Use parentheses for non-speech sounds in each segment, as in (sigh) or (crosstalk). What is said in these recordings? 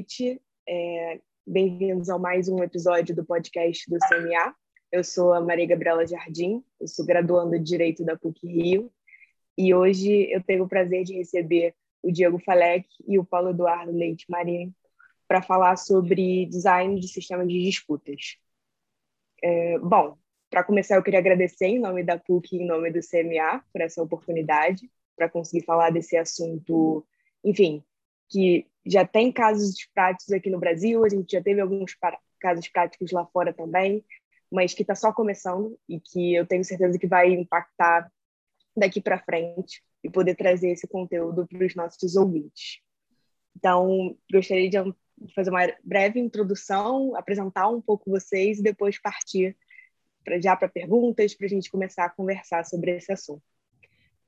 noite. É, Bem-vindos a mais um episódio do podcast do CMA. Eu sou a Maria Gabriela Jardim, eu sou graduanda de Direito da PUC Rio e hoje eu tenho o prazer de receber o Diego Falec e o Paulo Eduardo Leite Marinho para falar sobre design de sistemas de disputas. É, bom, para começar, eu queria agradecer em nome da PUC e em nome do CMA por essa oportunidade, para conseguir falar desse assunto, enfim, que já tem casos práticos aqui no Brasil, a gente já teve alguns casos práticos lá fora também, mas que está só começando e que eu tenho certeza que vai impactar daqui para frente e poder trazer esse conteúdo para os nossos ouvintes. Então, gostaria de fazer uma breve introdução, apresentar um pouco vocês e depois partir pra, já para perguntas, para a gente começar a conversar sobre esse assunto.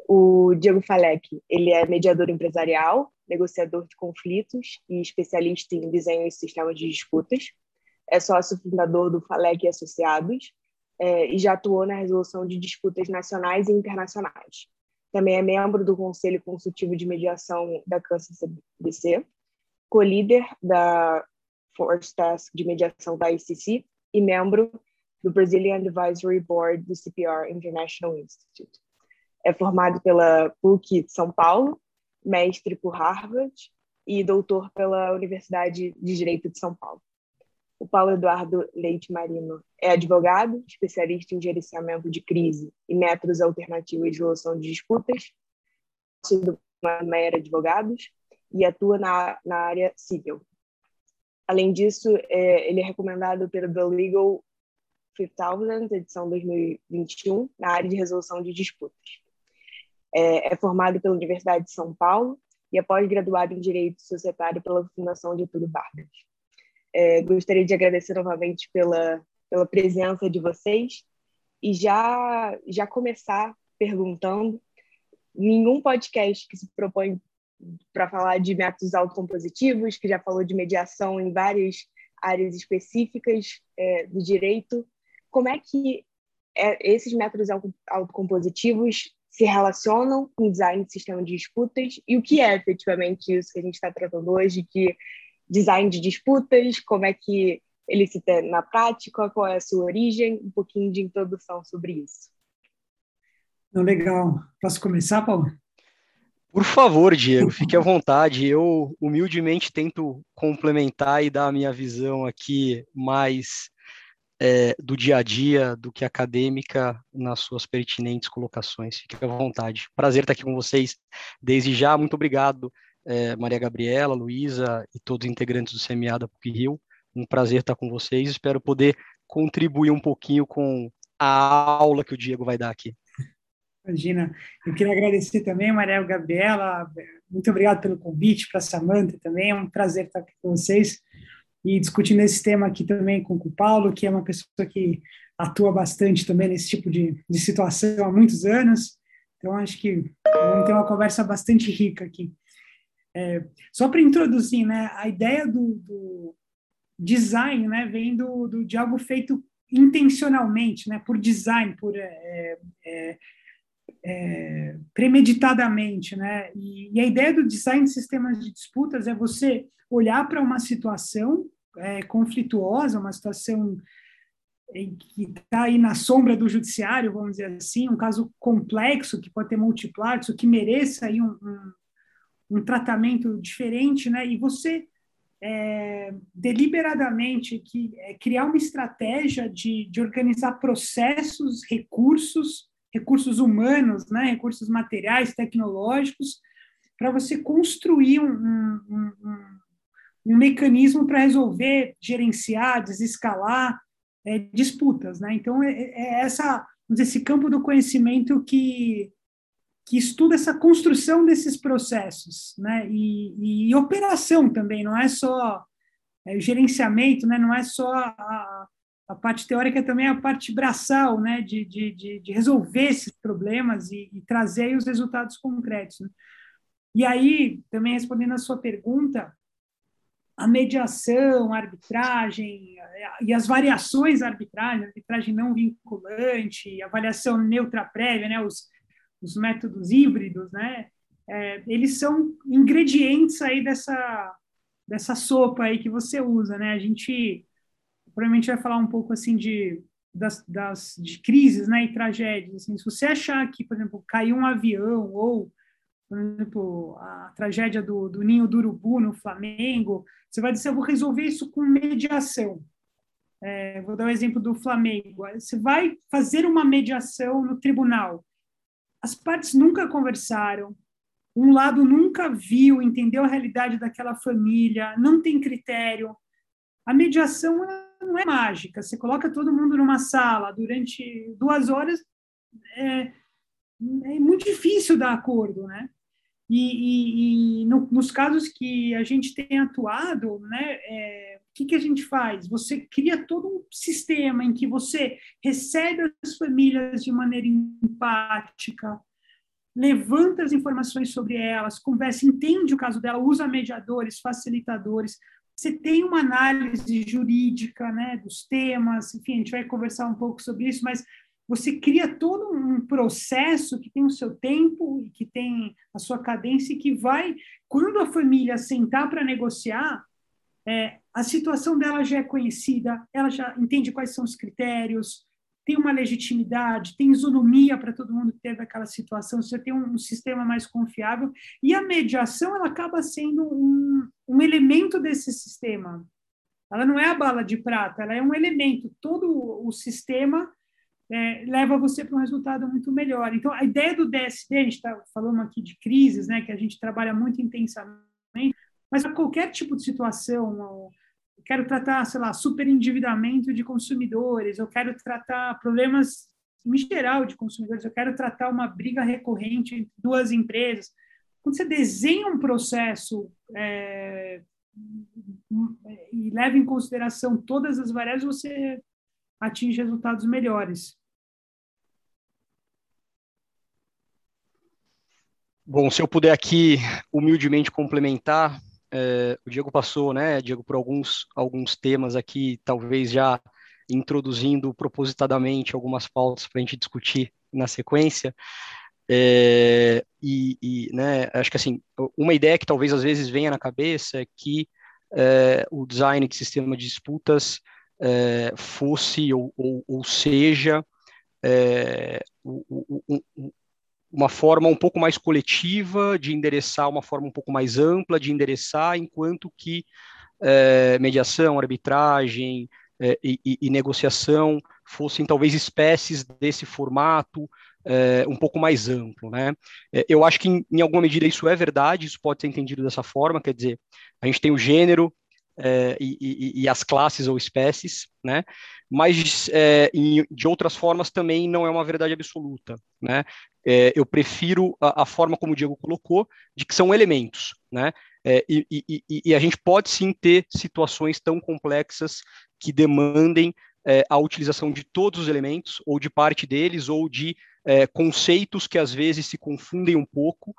O Diego Falec, ele é mediador empresarial, negociador de conflitos e especialista em desenho e sistemas de disputas. É sócio fundador do Falec Associados é, e já atuou na resolução de disputas nacionais e internacionais. Também é membro do Conselho Consultivo de Mediação da Câncer CBC, co-líder da Force Task de Mediação da ICC e membro do Brazilian Advisory Board do CPR International Institute. É formado pela PUC de São Paulo mestre por Harvard e doutor pela Universidade de Direito de São Paulo. O Paulo Eduardo Leite Marino é advogado, especialista em gerenciamento de crise e métodos alternativos de resolução de disputas, do Meyer Advogados, e atua na, na área civil. Além disso, é, ele é recomendado pelo The Legal 5000, edição 2021, na área de resolução de disputas. É, é formado pela Universidade de São Paulo e é pós-graduado em Direito Societário pela Fundação Getúlio Vargas. É, gostaria de agradecer novamente pela, pela presença de vocês e já, já começar perguntando. Nenhum podcast que se propõe para falar de métodos autocompositivos, que já falou de mediação em várias áreas específicas é, do direito, como é que é, esses métodos autocompositivos se relacionam com design de sistema de disputas e o que é efetivamente isso que a gente está tratando hoje, que design de disputas, como é que ele se tem na prática, qual é a sua origem, um pouquinho de introdução sobre isso. legal. Posso começar, Paulo? Por favor, Diego, fique à vontade. Eu humildemente tento complementar e dar a minha visão aqui mais é, do dia a dia do que acadêmica nas suas pertinentes colocações. Fique à vontade. Prazer estar aqui com vocês desde já. Muito obrigado, é, Maria Gabriela, Luísa e todos os integrantes do CMA da PUC Rio. Um prazer estar com vocês. Espero poder contribuir um pouquinho com a aula que o Diego vai dar aqui. Imagina, eu queria agradecer também, Maria Gabriela, muito obrigado pelo convite, para a Samanta também, é um prazer estar aqui com vocês e discutindo esse tema aqui também com o Paulo, que é uma pessoa que atua bastante também nesse tipo de, de situação há muitos anos. Então, acho que vamos ter uma conversa bastante rica aqui. É, só para introduzir, né, a ideia do, do design né, vem do, do, de algo feito intencionalmente, né, por design, por é, é, é, premeditadamente, né? E, e, a ideia do design de sistemas de disputas é você olhar para uma situação é, conflituosa, uma situação que está aí na sombra do judiciário, vamos dizer assim, um caso complexo que pode ter multiplatos, que mereça aí um, um, um tratamento diferente, né? E você é, deliberadamente que é, criar uma estratégia de, de organizar processos, recursos recursos humanos, né, recursos materiais, tecnológicos, para você construir um, um, um, um mecanismo para resolver, gerenciar, desescalar é, disputas. Né? Então, é, é essa, esse campo do conhecimento que, que estuda essa construção desses processos né? e, e operação também, não é só é, gerenciamento, né? não é só a, a parte teórica também é a parte braçal, né, de, de, de, resolver esses problemas e, e trazer os resultados concretos. Né? E aí, também respondendo a sua pergunta, a mediação, a arbitragem e as variações da arbitragem, arbitragem não vinculante, avaliação neutra prévia, né, os, os métodos híbridos, né, é, eles são ingredientes aí dessa dessa sopa aí que você usa, né? A gente provavelmente vai falar um pouco assim de das, das de crises, né, e tragédias. Assim, se você achar que, por exemplo, caiu um avião ou por exemplo, a tragédia do, do ninho do urubu no Flamengo, você vai dizer, eu vou resolver isso com mediação. É, vou dar o um exemplo do Flamengo. Você vai fazer uma mediação no tribunal. As partes nunca conversaram, um lado nunca viu, entendeu a realidade daquela família, não tem critério. A mediação não é mágica. Você coloca todo mundo numa sala durante duas horas, é, é muito difícil dar acordo, né? E, e, e no, nos casos que a gente tem atuado, né, é, o que, que a gente faz? Você cria todo um sistema em que você recebe as famílias de maneira empática, levanta as informações sobre elas, conversa, entende o caso dela, usa mediadores, facilitadores. Você tem uma análise jurídica né, dos temas, enfim, a gente vai conversar um pouco sobre isso, mas você cria todo um processo que tem o seu tempo e que tem a sua cadência e que vai, quando a família sentar para negociar, é, a situação dela já é conhecida, ela já entende quais são os critérios, tem uma legitimidade, tem isonomia para todo mundo que teve aquela situação, você tem um, sistema mais confiável, e a mediação ela acaba sendo um, um elemento desse sistema. Ela não é a bala de prata, ela é um elemento. Todo o sistema é, leva você para um resultado muito melhor. Então, a ideia do DSD, a gente está falando aqui de crises, né, que a gente trabalha muito intensamente, mas a qualquer tipo de situação, quero tratar, sei lá, superendividamento de consumidores, eu quero tratar problemas em geral de consumidores, eu quero tratar uma briga recorrente entre duas empresas. Quando você desenha um processo é, e leva em consideração todas as variáveis, você atinge resultados melhores. Bom, se eu puder aqui humildemente complementar, é, o Diego passou, né, Diego, por alguns, alguns temas aqui, talvez já introduzindo propositadamente algumas pautas para a gente discutir na sequência. É, e, e, né, acho que assim, uma ideia que talvez às vezes venha na cabeça é que é, o design de sistema de disputas é, fosse ou, ou, ou seja é, o, uma forma um pouco mais coletiva de endereçar, uma forma um pouco mais ampla de endereçar, enquanto que é, mediação, arbitragem é, e, e, negociação fossem talvez espécies desse formato é, um pouco mais amplo, né? Eu acho que em, em, alguma medida isso é verdade, isso pode ser entendido dessa forma, quer dizer, a gente tem o gênero é, e, e, e, as classes ou espécies, né? Mas é, em, de outras formas também não é uma verdade absoluta, né? É, eu prefiro a, a, forma como o Diego colocou, de que são elementos, né? É, e, e, a gente pode sim ter situações tão complexas que demandem é, a utilização de todos os elementos, ou de parte deles, ou de é, conceitos que às vezes se confundem um pouco,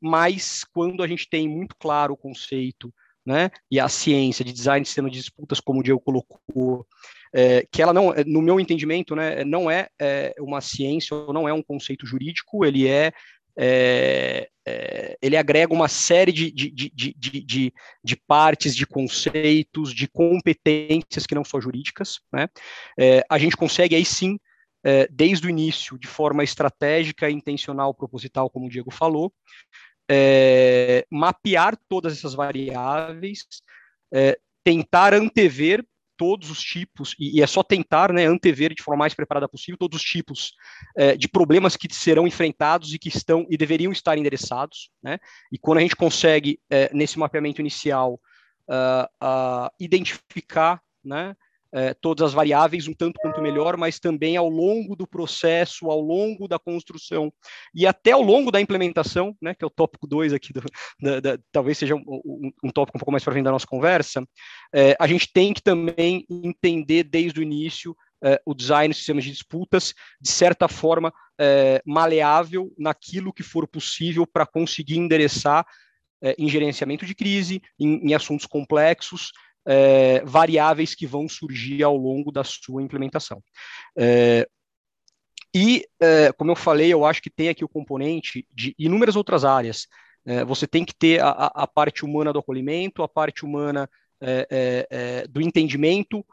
mas quando a gente tem muito claro o conceito né, e a ciência de design de sistema de disputas, como o Diego colocou, é, que ela não, no meu entendimento, né, não é, é, uma ciência, ou não é um conceito jurídico, ele é, é, é ele agrega uma série de, de, de, de, de, partes, de conceitos, de competências que não são jurídicas, né, é, a gente consegue aí sim é, desde o início, de forma estratégica, intencional, proposital, como o Diego falou, é, mapear todas essas variáveis, é, tentar antever todos os tipos, e, e, é só tentar né, antever de forma mais preparada possível todos os tipos é, de problemas que serão enfrentados e que estão e deveriam estar endereçados. Né? E quando a gente consegue, é, nesse mapeamento inicial, uh, uh, identificar né, é, todas as variáveis um tanto quanto melhor, mas também ao longo do processo, ao longo da construção e até ao longo da implementação, né, que é o tópico 2 aqui, do, da, da, talvez seja um, um, um, tópico um pouco mais para frente da nossa conversa, é, a gente tem que também entender desde o início é, o design de sistemas de disputas, de certa forma, maleável naquilo que for possível para conseguir endereçar em gerenciamento de crise, em, em assuntos complexos, é, variáveis que vão surgir ao longo da sua implementação. É, e, é, como eu falei, eu acho que tem aqui o componente de inúmeras outras áreas, É, você tem que ter a, a, parte humana do acolhimento, a parte humana é, do entendimento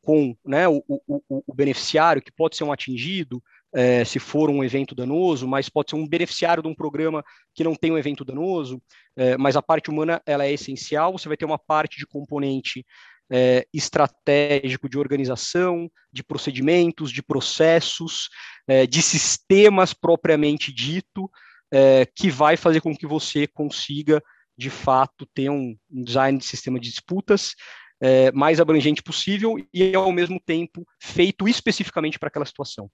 com né, o, o, o, beneficiário, que pode ser um atingido, é, se for um evento danoso, mas pode ser um beneficiário de um programa que não tem um evento danoso, é, mas a parte humana ela é essencial, você vai ter uma parte de componente é, estratégico de organização, de procedimentos, de processos, é, de sistemas propriamente dito, é, que vai fazer com que você consiga, de fato, ter um, um design de sistema de disputas é, mais abrangente possível e, ao mesmo tempo, feito especificamente para aquela situação.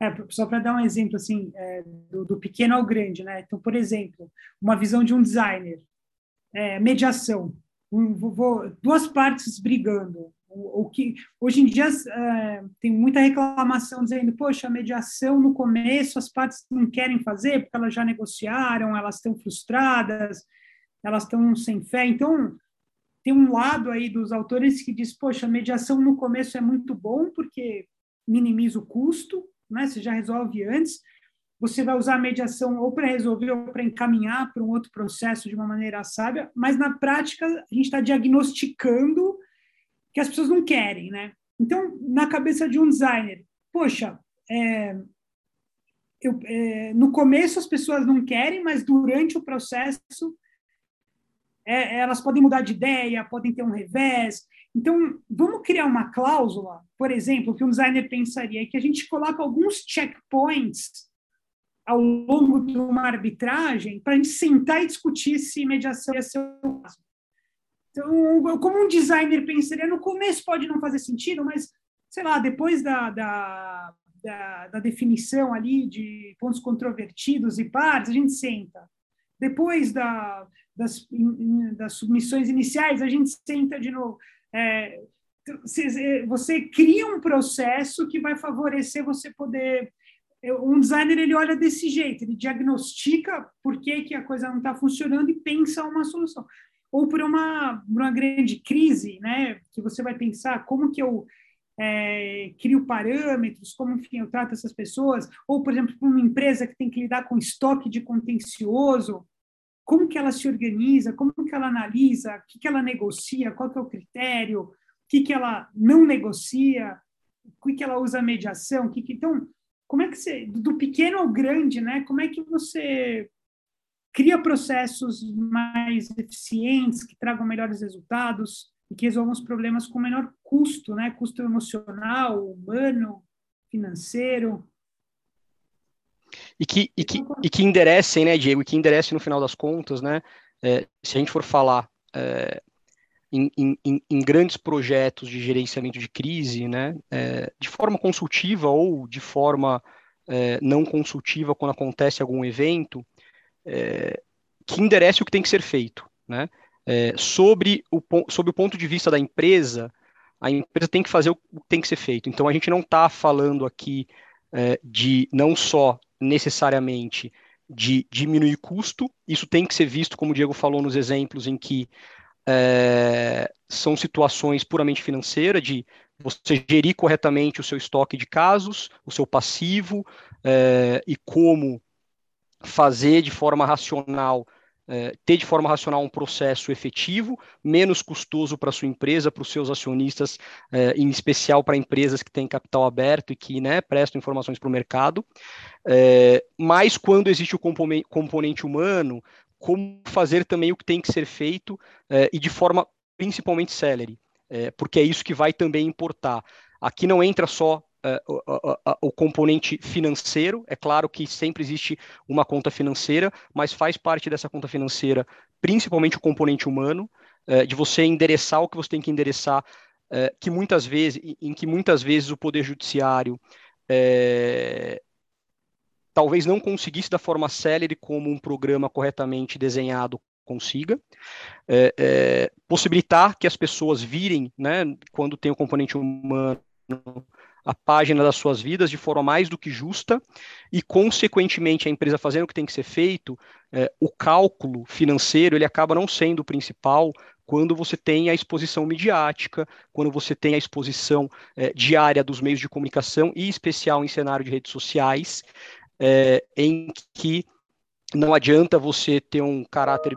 É, só para dar um exemplo assim, é, do, do, pequeno ao grande, né? Então, por exemplo, uma visão de um designer, é, mediação, um, vou, duas partes brigando. O, o, que hoje em dia é, tem muita reclamação dizendo, poxa, a mediação no começo as partes não querem fazer porque elas já negociaram, elas estão frustradas, elas estão sem fé. Então tem um lado aí dos autores que diz, poxa, a mediação no começo é muito bom porque minimiza o custo, né? Você já resolve antes. Você vai usar a mediação ou para resolver ou para encaminhar para um outro processo de uma maneira sábia, mas na prática a gente está diagnosticando que as pessoas não querem, né? Então, na cabeça de um designer, poxa, é, eu, é, no começo as pessoas não querem, mas durante o processo é, elas podem mudar de ideia, podem ter um revés. Então, vamos criar uma cláusula, por exemplo, que um designer pensaria, que a gente coloca alguns checkpoints ao longo de uma arbitragem para a gente sentar e discutir se mediação ia ser o caso. Então, como um designer pensaria, no começo pode não fazer sentido, mas, sei lá, depois da, da, da, da definição ali de pontos controvertidos e pares, a gente senta. Depois da, das, das submissões iniciais, a gente senta de novo. É, você cria um processo que vai favorecer você poder um designer ele olha desse jeito ele diagnostica por que, que a coisa não está funcionando e pensa uma solução ou por uma, uma grande crise né que você vai pensar como que eu é, crio parâmetros como enfim eu trato essas pessoas ou por exemplo para uma empresa que tem que lidar com estoque de contencioso como que ela se organiza, como que ela analisa, o que, que ela negocia, qual que é o critério, o que, que ela não negocia, o que, que ela usa mediação, que, que, então, como é que você, do pequeno ao grande, né, como é que você cria processos mais eficientes, que tragam melhores resultados e que resolvam os problemas com menor custo, né, custo emocional, humano, financeiro, e que, e que, e que enderecem, né, Diego, e que enderecem no final das contas, né, é, se a gente for falar é, em, em, em, grandes projetos de gerenciamento de crise, né, é, de forma consultiva ou de forma é, não consultiva quando acontece algum evento, é, que enderece o que tem que ser feito, né, é, sobre, o, sobre o ponto de vista da empresa, a empresa tem que fazer o que tem que ser feito. Então, a gente não está falando aqui de não só necessariamente de diminuir custo, isso tem que ser visto, como o Diego falou nos exemplos, em que é, são situações puramente financeiras, de você gerir corretamente o seu estoque de casos, o seu passivo, é, e como fazer de forma racional é, ter de forma racional um processo efetivo, menos custoso para sua empresa, para os seus acionistas, é, em especial para empresas que têm capital aberto e que né, prestam informações para o mercado. É, mas quando existe o componente humano, como fazer também o que tem que ser feito e de forma principalmente célere, porque é isso que vai também importar. Aqui não entra só uh, o componente financeiro. É claro que sempre existe uma conta financeira, mas faz parte dessa conta financeira principalmente o componente humano, de você endereçar o que você tem que endereçar, que muitas vezes, em que muitas vezes o poder judiciário talvez não conseguisse da forma célere como um programa corretamente desenhado consiga, é, é, possibilitar que as pessoas virem, né, quando tem o componente humano, a página das suas vidas de forma mais do que justa e, consequentemente, a empresa fazendo o que tem que ser feito, é, o cálculo financeiro ele acaba não sendo o principal quando você tem a exposição midiática, quando você tem a exposição é, diária dos meios de comunicação e especial em cenário de redes sociais, é, em que não adianta você ter um caráter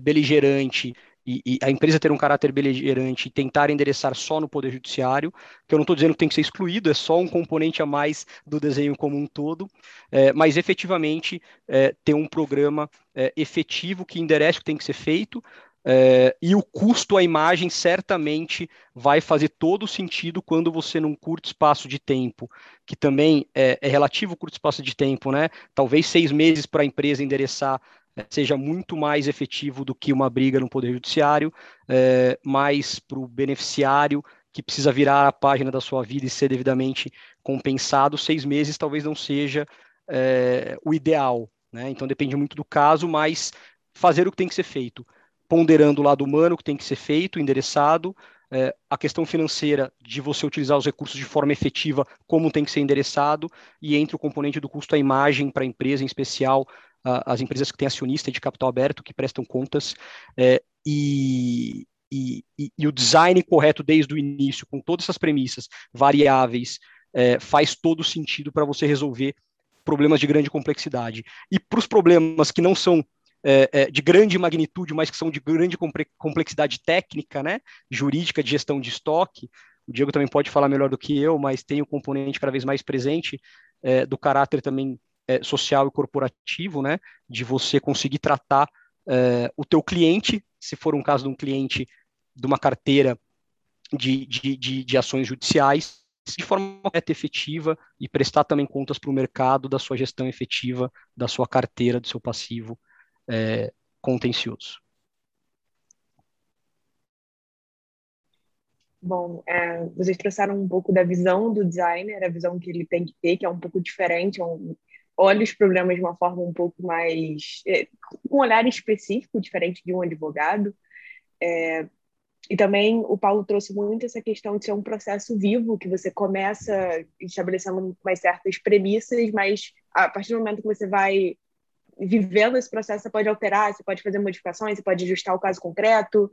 beligerante e, e, a empresa ter um caráter beligerante e tentar endereçar só no Poder Judiciário, que eu não estou dizendo que tem que ser excluído, é só um componente a mais do desenho como um todo, é, mas efetivamente é, ter um programa é, efetivo que enderece o que tem que ser feito, é, e o custo à imagem certamente vai fazer todo sentido quando você, num curto espaço de tempo, que também é, é relativo curto espaço de tempo, né? Talvez seis meses para a empresa endereçar seja muito mais efetivo do que uma briga no Poder Judiciário, é, mas para o beneficiário que precisa virar a página da sua vida e ser devidamente compensado, seis meses talvez não seja é, o ideal. Né? Então depende muito do caso, mas fazer o que tem que ser feito, ponderando o lado humano que tem que ser feito, endereçado, é, a questão financeira de você utilizar os recursos de forma efetiva, como tem que ser endereçado, e entre o componente do custo à imagem para a empresa, em especial as empresas que têm acionista de capital aberto, que prestam contas, é, e, e, e, o design correto desde o início, com todas essas premissas variáveis, é, faz todo sentido para você resolver problemas de grande complexidade. E para os problemas que não são é, é, de grande magnitude, mas que são de grande complexidade técnica, né, jurídica, de gestão de estoque, o Diego também pode falar melhor do que eu, mas tem o um componente cada vez mais presente é, do caráter também é, social e corporativo, né, de você conseguir tratar é, o teu cliente, se for um caso de um cliente de uma carteira de, de, de, de ações judiciais, de forma efetiva e prestar também contas para o mercado da sua gestão efetiva, da sua carteira, do seu passivo é, contencioso. Bom, é, vocês trouxeram um pouco da visão do designer, a visão que ele tem que ter, que é um pouco diferente, é um, olha os problemas de uma forma um pouco mais. É, com um olhar específico, diferente de um advogado. É, e também o Paulo trouxe muito essa questão de ser um processo vivo, que você começa estabelecendo mais certas premissas, mas a partir do momento que você vai vivendo esse processo, você pode alterar, você pode fazer modificações, você pode ajustar o caso concreto.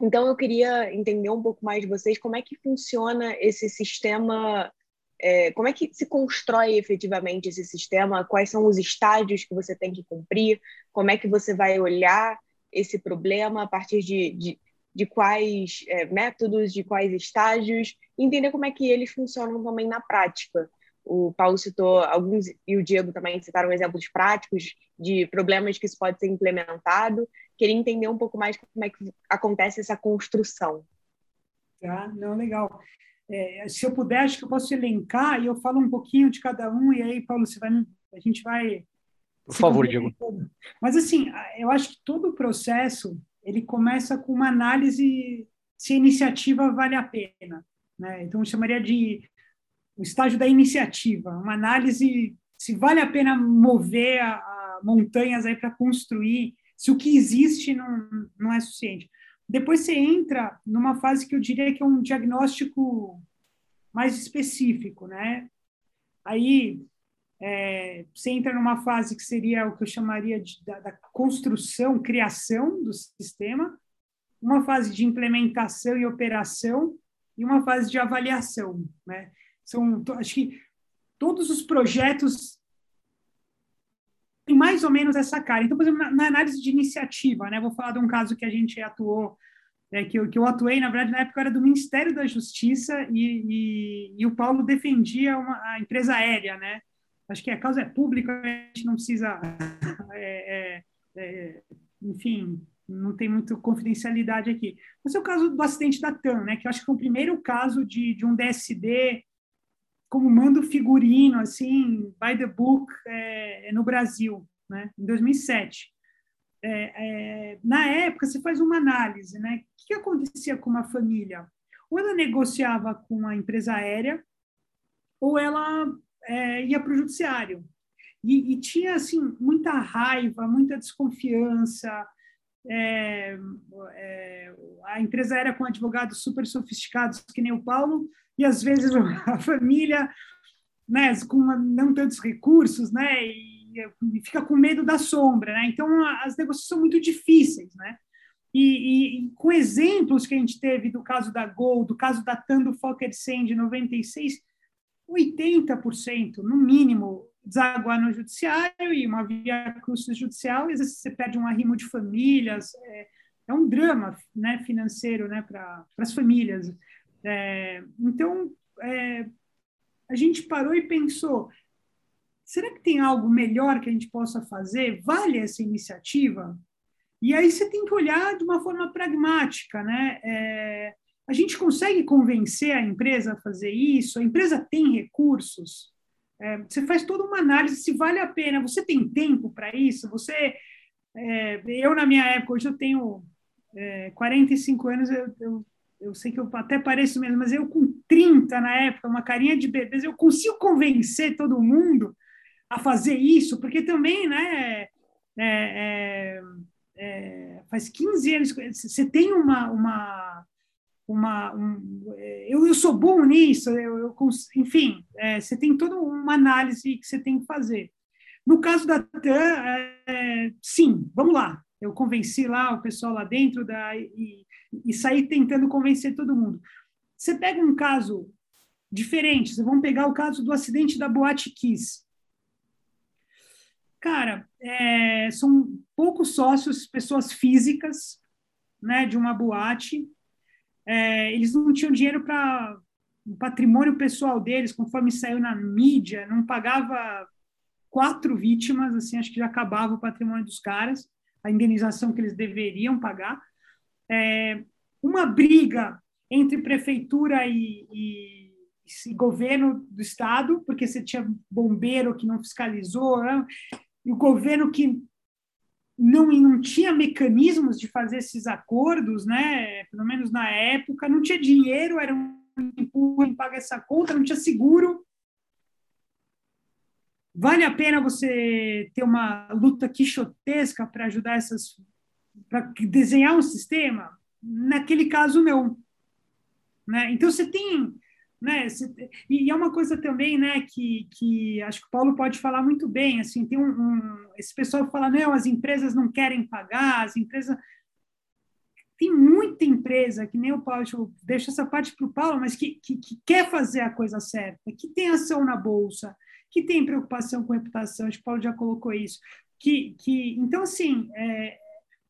Então, eu queria entender um pouco mais de vocês como é que funciona esse sistema é, como é que se constrói efetivamente esse sistema? Quais são os estágios que você tem que cumprir? Como é que você vai olhar esse problema a partir de, de, de quais é, métodos, de quais estágios? Entender como é que eles funcionam também na prática. O Paulo citou alguns, e o Diego também citaram exemplos práticos de problemas que isso pode ser implementado. Queria entender um pouco mais como é que acontece essa construção. Tá, não, legal. É, se eu puder, acho que eu posso elencar e eu falo um pouquinho de cada um, e aí, Paulo, você vai, a gente vai. Por favor, Diego. Mas, assim, eu acho que todo o processo ele começa com uma análise se a iniciativa vale a pena. Né? Então, eu chamaria de o estágio da iniciativa, uma análise se vale a pena mover a, a montanhas aí para construir, se o que existe não, não é suficiente. Depois você entra numa fase que eu diria que é um diagnóstico mais específico, né? Aí é, você entra numa fase que seria o que eu chamaria de, da, da, construção, criação do sistema, uma fase de implementação e operação e uma fase de avaliação, né? São, acho que todos os projetos tem mais ou menos essa cara. Então, por exemplo, na, na, análise de iniciativa, né, vou falar de um caso que a gente atuou, né, que, eu, que eu atuei, na verdade, na época era do Ministério da Justiça e, e, e o Paulo defendia uma, a empresa aérea, né? Acho que a causa é pública, a gente não precisa, (laughs) é, é, é, enfim, não tem muito confidencialidade aqui. Mas é o caso do acidente da TAM, né, que eu acho que foi o primeiro caso de, de um DSD como mando figurino, assim, by the book, é, é, no Brasil, né, em 2007. É, é, na época, você faz uma análise, né? O que acontecia com uma família? Ou ela negociava com a empresa aérea, ou ela é, ia para o judiciário. E, e, tinha, assim, muita raiva, muita desconfiança. É, a empresa aérea com advogados super sofisticados, que nem o Paulo, e às vezes a (laughs) família né, com não tantos recursos, né, e, e, fica com medo da sombra, né? Então as negociações são muito difíceis, né? E, e, com exemplos que a gente teve do caso da Gol, do caso da Tando Fokker 100 de 96, 80%, no mínimo, desaguar no judiciário e uma via custo judicial, às vezes você perde um arrimo de famílias, é, é um drama né, financeiro né, para as famílias. É, então, é, a gente parou e pensou, será que tem algo melhor que a gente possa fazer? Vale essa iniciativa? E aí você tem que olhar de uma forma pragmática, né? É, a gente consegue convencer a empresa a fazer isso? A empresa tem recursos? É, você faz toda uma análise se vale a pena. Você tem tempo para isso? Você, é, eu na minha época, hoje eu tenho é, 45 anos, eu, eu, eu, sei que eu até pareço mesmo, mas eu com 30 na época, uma carinha de bebês, eu consigo convencer todo mundo a fazer isso, porque também, né, é, é, é faz 15 anos, você tem uma, uma uma um, eu, eu sou bom nisso, eu, eu enfim, é, você tem toda uma análise que você tem que fazer. No caso da TAM, é, sim, vamos lá. Eu convenci lá o pessoal lá dentro da, e, e saí tentando convencer todo mundo. Você pega um caso diferente, vocês vão pegar o caso do acidente da Boate Kiss. Cara, é, são poucos sócios, pessoas físicas, né, de uma boate, é, eles não tinham dinheiro para o patrimônio pessoal deles, conforme saiu na mídia, não pagava quatro vítimas, assim, acho que já acabava o patrimônio dos caras, a indenização que eles deveriam pagar. É, uma briga entre prefeitura e, e, e, governo do estado, porque você tinha bombeiro que não fiscalizou, né? e o governo que não, não tinha mecanismos de fazer esses acordos, né? Pelo menos na época, não tinha dinheiro, era um empurro em pagar essa conta, não tinha seguro. Vale a pena você ter uma luta quixotesca para ajudar essas, para desenhar um sistema? Naquele caso, não. Né? Então, você tem né? E é uma coisa também, né, que, que acho que o Paulo pode falar muito bem, assim, tem um, um esse pessoal fala, não, as empresas não querem pagar, as empresas tem muita empresa, que nem o Paulo, eu deixo essa parte para o Paulo, mas que, que, que, quer fazer a coisa certa, que tem ação na Bolsa, que tem preocupação com reputação, acho que o Paulo já colocou isso. Que, que, então, assim, é,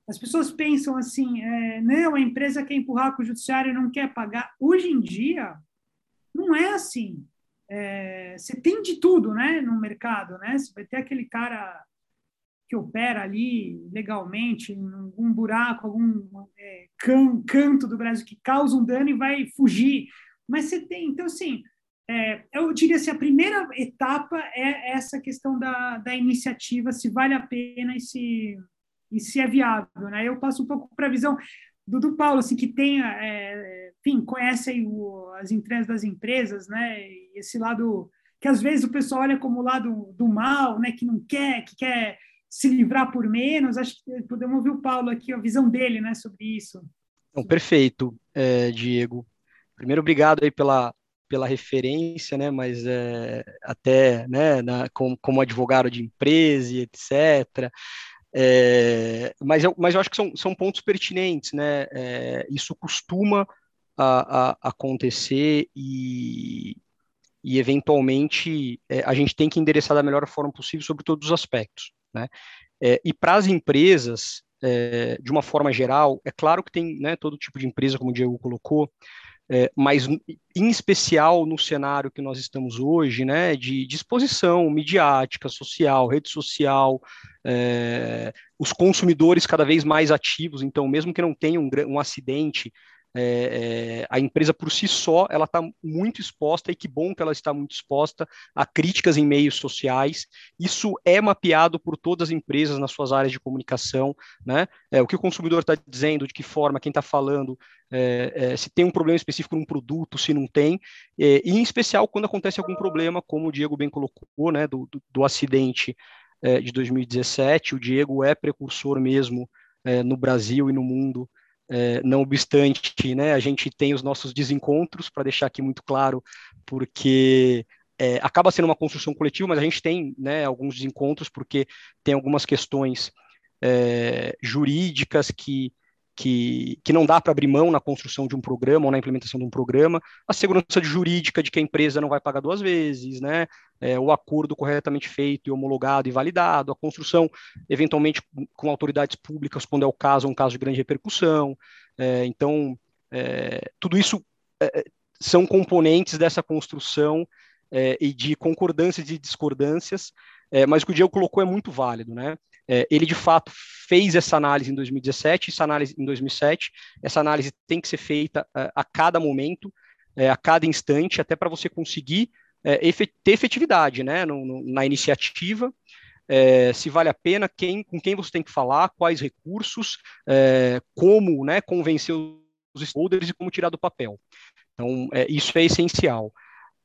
as pessoas pensam assim, é, não, a empresa quer empurrar com o judiciário e não quer pagar. Hoje em dia, não é assim. É, você tem de tudo né, no mercado, né? Você vai ter aquele cara que opera ali legalmente em algum buraco, algum é, can, canto do Brasil que causa um dano e vai fugir. Mas você tem, então assim, é, eu diria assim, a primeira etapa é essa questão da, da iniciativa, se vale a pena e se, e se é viável. Né? Eu passo um pouco para a visão do, do Paulo, assim, que tem, é, enfim, conhece o, as entregas das empresas, né? Esse lado que às vezes o pessoal olha como o lado do mal, né? Que não quer, que quer se livrar por menos. Acho que podemos ouvir o Paulo aqui, a visão dele, né, sobre isso. Então, perfeito, é, Diego. Primeiro, obrigado aí pela, pela referência, né, mas é, até né, na, como, como advogado de empresa e etc. É, mas, eu, mas eu acho que são, são pontos pertinentes, né? É, isso costuma a, a, acontecer e, e eventualmente é, a gente tem que endereçar da melhor forma possível sobre todos os aspectos, né? É, e para as empresas, é, de uma forma geral, é claro que tem né, todo tipo de empresa, como o Diego colocou, é, mas em especial no cenário que nós estamos hoje, né, de disposição midiática, social, rede social, é, os consumidores cada vez mais ativos, então mesmo que não tenha um, um acidente, é, é, a empresa por si só ela está muito exposta e que bom que ela está muito exposta a críticas em meios sociais. Isso é mapeado por todas as empresas nas suas áreas de comunicação, né? É, o que o consumidor está dizendo, de que forma, quem está falando, é, é, se tem um problema específico num produto, se não tem, é, e em especial quando acontece algum problema, como o Diego bem colocou, né, do, do, do acidente de 2017. O Diego é precursor mesmo no Brasil e no mundo é, não obstante, né, a gente tem os nossos desencontros, para deixar aqui muito claro, porque é, acaba sendo uma construção coletiva, mas a gente tem né, alguns desencontros, porque tem algumas questões é, jurídicas que, que, que não dá para abrir mão na construção de um programa ou na implementação de um programa, a segurança jurídica de que a empresa não vai pagar duas vezes, né? É, o acordo corretamente feito e homologado e validado, a construção, eventualmente, com autoridades públicas, quando é o caso, um caso de grande repercussão. É, então, é, tudo isso é, são componentes dessa construção é, e de concordâncias e discordâncias, é, mas o que o Diego colocou é muito válido, né? É, ele de fato fez essa análise em 2017, essa análise em 2007. Essa análise tem que ser feita é, a cada momento, é, a cada instante, até para você conseguir é, ter efetividade, né? No, no, na iniciativa. se vale a pena, quem, com quem você tem que falar, quais recursos, como né, convencer os stakeholders e como tirar do papel. Então, isso é essencial.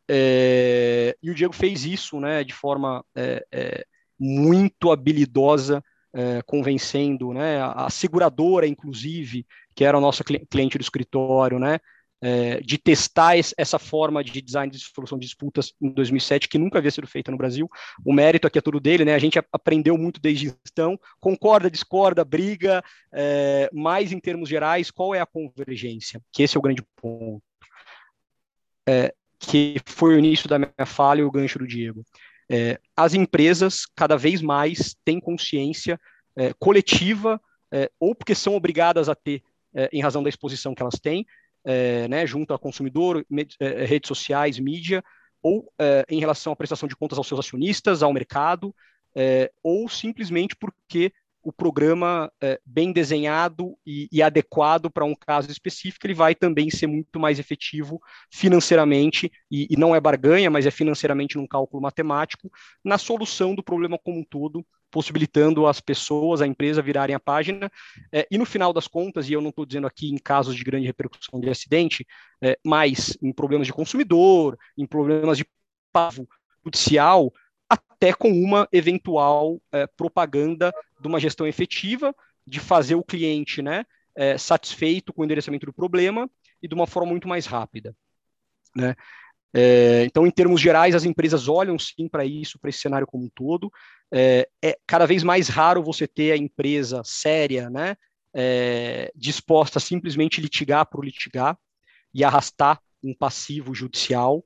É, e o Diego fez isso né, de forma é, é, muito habilidosa, é, convencendo né, a, seguradora, inclusive, que era a nossa cliente do escritório, né, é, de testar essa forma de design de solução de disputas em 2007, que nunca havia sido feita no Brasil. O mérito aqui é tudo dele, né? A gente aprendeu muito desde então, concorda, discorda, briga, é, mas em termos gerais, qual é a convergência? Que esse é o grande ponto. É, que foi o início da minha falha e o gancho do Diego. É, as empresas cada vez mais têm consciência é, coletiva, é, ou porque são obrigadas a ter, é, em razão da exposição que elas têm, é, né, junto ao consumidor, é, redes sociais, mídia, ou em relação à prestação de contas aos seus acionistas, ao mercado, ou simplesmente porque o programa é, bem desenhado e, e adequado para um caso específico, ele vai também ser muito mais efetivo financeiramente, e, e, não é barganha, mas é financeiramente num cálculo matemático, na solução do problema como um todo, possibilitando as pessoas, a empresa virarem a página. É, e no final das contas, e eu não estou dizendo aqui em casos de grande repercussão de acidente, é, mas em problemas de consumidor, em problemas de pavo judicial, até com uma eventual é, propaganda de uma gestão efetiva, de fazer o cliente né, é, satisfeito com o endereçamento do problema e de uma forma muito mais rápida. Né? É, então, em termos gerais, as empresas olham sim para isso, para esse cenário como um todo. É, é, cada vez mais raro você ter a empresa séria, né, é, disposta a simplesmente litigar por litigar e arrastar um passivo judicial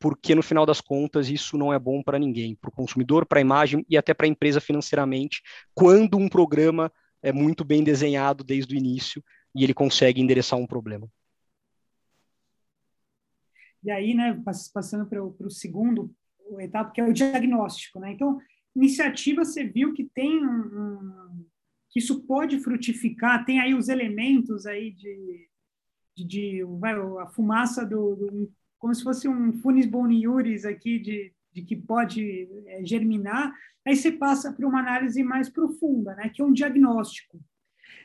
porque no final das contas isso não é bom para ninguém, para o consumidor, para a imagem e até para a empresa financeiramente, quando um programa é muito bem desenhado desde o início e ele consegue endereçar um problema. E aí, né, passando para o segundo etapa, que é o diagnóstico, né? Então, iniciativa você viu que tem um, um, que isso pode frutificar, tem aí os elementos aí de, de, de vai, a fumaça do, do como se fosse um funis boniuris aqui de, de que pode é, germinar, aí você passa para uma análise mais profunda, né, que é um diagnóstico.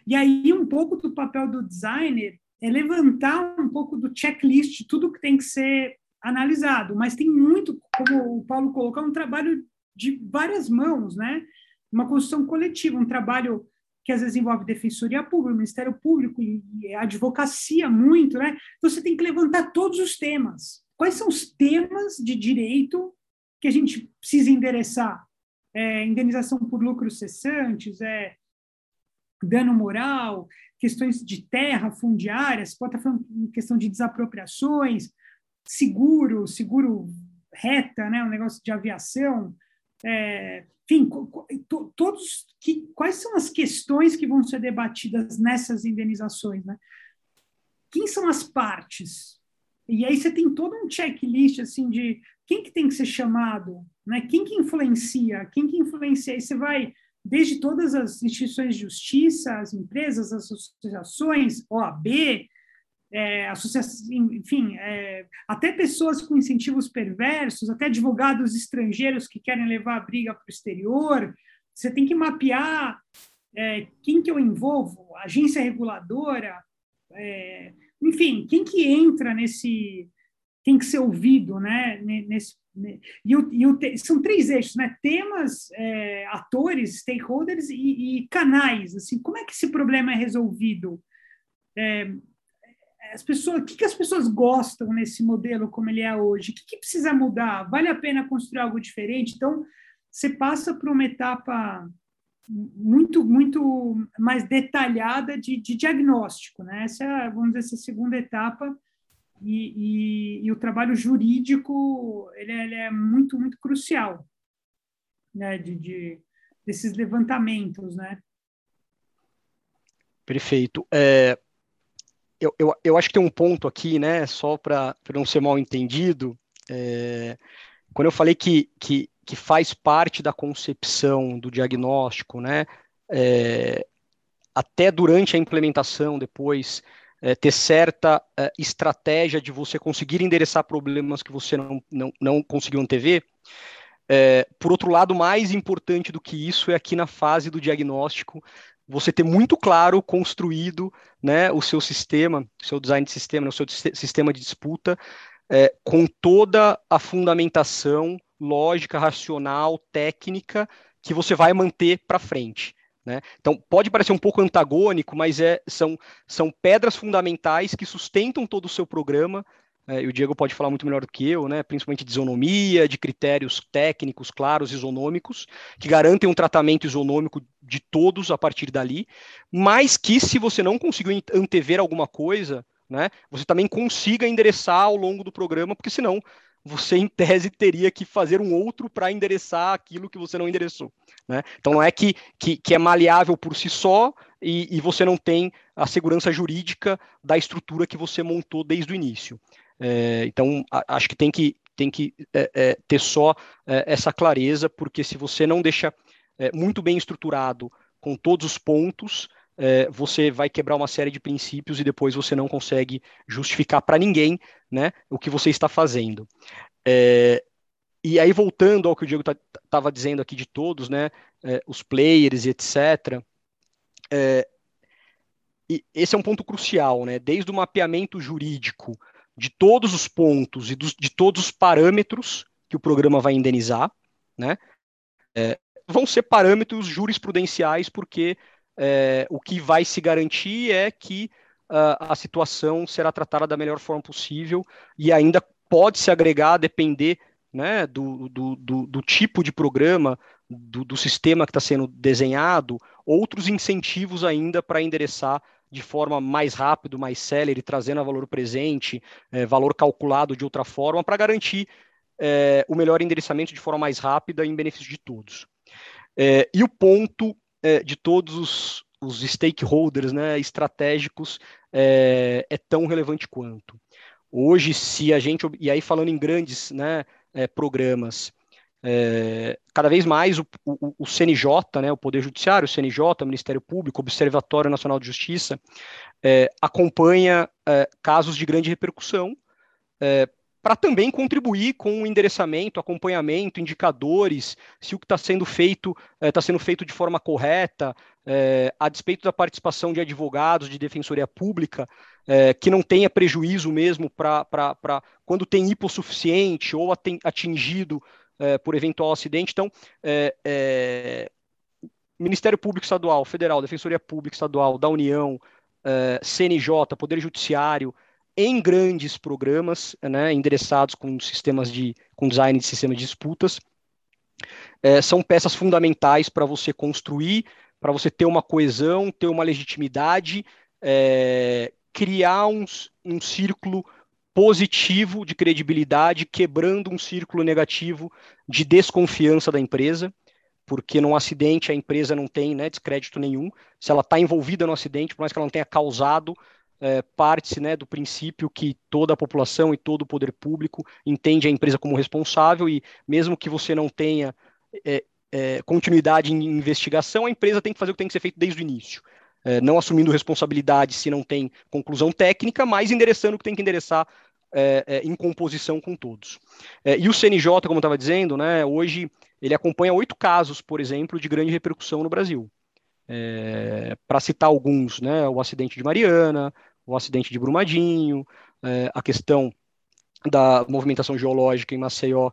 E aí um pouco do papel do designer é levantar um pouco do checklist, tudo que tem que ser analisado, mas tem muito, como o Paulo colocou, um trabalho de várias mãos, né? Uma construção coletiva, um trabalho que às vezes envolve defensoria pública, Ministério Público e, advocacia muito, né? Você tem que levantar todos os temas. Quais são os temas de direito que a gente precisa endereçar? É, indenização por lucros cessantes, é dano moral, questões de terra, fundiárias, pode estar falando questão de desapropriações, seguro, seguro reta, né, um negócio de aviação, é, enfim, todos que, quais são as questões que vão ser debatidas nessas indenizações, né? Quem são as partes? E aí você tem todo um checklist assim de quem que tem que ser chamado, né? Quem que influencia, quem que influencia. Aí você vai desde todas as instituições de justiça, as empresas, as associações, OAB, é, enfim, é, até pessoas com incentivos perversos, até advogados estrangeiros que querem levar a briga para o exterior. Você tem que mapear é, quem que eu envolvo, agência reguladora, é, enfim, quem que entra nesse, tem que ser ouvido, né? Nesse, e, o, e o, são três eixos, né? Temas, é, atores, stakeholders e, e, canais. Assim, como é que esse problema é resolvido? É, as pessoas, o que, que as pessoas gostam nesse modelo como ele é hoje? O que, que precisa mudar? Vale a pena construir algo diferente? Então, você passa por uma etapa muito, muito mais detalhada de, de diagnóstico. Né? Essa é, vamos dizer, essa segunda etapa. E, e, e o trabalho jurídico ele é, ele é, muito, muito crucial né? de, de desses levantamentos. Né? Perfeito. É, eu, eu, eu acho que tem um ponto aqui, né, só para não ser mal entendido, é, quando eu falei que, que, que faz parte da concepção do diagnóstico, né, é, até durante a implementação, depois, é, ter certa é, estratégia de você conseguir endereçar problemas que você não, não, não conseguiu antever, é, por outro lado, mais importante do que isso é aqui na fase do diagnóstico, você ter muito claro, construído né, o seu sistema, seu design de sistema, o seu sistema de disputa, é, com toda a fundamentação lógica, racional, técnica que você vai manter para frente. Né? Então, pode parecer um pouco antagônico, mas é, são, são pedras fundamentais que sustentam todo o seu programa, é, e o Diego pode falar muito melhor do que eu, né, principalmente de isonomia, de critérios técnicos claros isonômicos, que garantem um tratamento isonômico de todos a partir dali, mas que se você não conseguiu antever alguma coisa, né, você também consiga endereçar ao longo do programa, porque senão você, em tese, teria que fazer um outro para endereçar aquilo que você não endereçou. Né? Então, não é que, que, que é maleável por si só e, e, você não tem a segurança jurídica da estrutura que você montou desde o início. É, então, a, acho que tem que, tem que é, é, ter só é, essa clareza, porque se você não deixa é, muito bem estruturado com todos os pontos, é, você vai quebrar uma série de princípios e depois você não consegue justificar para ninguém né, o que você está fazendo. e aí, voltando ao que o Diego estava tá, dizendo aqui de todos, né, os players e etc., e esse é um ponto crucial, né? Desde o mapeamento jurídico de todos os pontos e dos, de todos os parâmetros que o programa vai indenizar, né? É, vão ser parâmetros jurisprudenciais, porque é, o que vai se garantir é que uh, a situação será tratada da melhor forma possível e ainda pode se agregar depender né, do, do, do, do tipo de programa, do, do sistema que está sendo desenhado, outros incentivos ainda para endereçar de forma mais rápida, mais célere, trazendo a valor presente, é, valor calculado de outra forma, para garantir é, o melhor endereçamento de forma mais rápida em benefício de todos. É, e o ponto é, de todos os, os, stakeholders né, estratégicos é, é, tão relevante quanto. Hoje, se a gente, e aí falando em grandes né, é, programas, é, cada vez mais o, o, o, CNJ, né, o Poder Judiciário, o CNJ, o Ministério Público, Observatório Nacional de Justiça, é, acompanha é, casos de grande repercussão é, para também contribuir com o endereçamento, acompanhamento, indicadores, se o que está sendo feito está é, sendo feito de forma correta, é, a despeito da participação de advogados, de defensoria pública, que não tenha prejuízo mesmo para quando tem hipossuficiente ou atingido é, por eventual acidente. Então, é, é, Ministério Público Estadual, Federal, Defensoria Pública Estadual, da União, é, CNJ, Poder Judiciário, em grandes programas, né, endereçados com sistemas de, com design de sistemas de disputas, é, são peças fundamentais para você construir, para você ter uma coesão, ter uma legitimidade, criar um, um círculo positivo de credibilidade, quebrando um círculo negativo de desconfiança da empresa, porque num acidente a empresa não tem né, descrédito nenhum. Se ela está envolvida no acidente, por mais que ela não tenha causado, é, parte-se né, do princípio que toda a população e todo o poder público entende a empresa como responsável e mesmo que você não tenha é, é, continuidade em investigação, a empresa tem que fazer o que tem que ser feito desde o início. É, não assumindo responsabilidade se não tem conclusão técnica, mas endereçando o que tem que endereçar é, é, em composição com todos. É, e o CNJ, como eu estava dizendo, né, hoje ele acompanha oito casos, por exemplo, de grande repercussão no Brasil. É, Para citar alguns, né, o acidente de Mariana, o acidente de Brumadinho, é, a questão da movimentação geológica em Maceió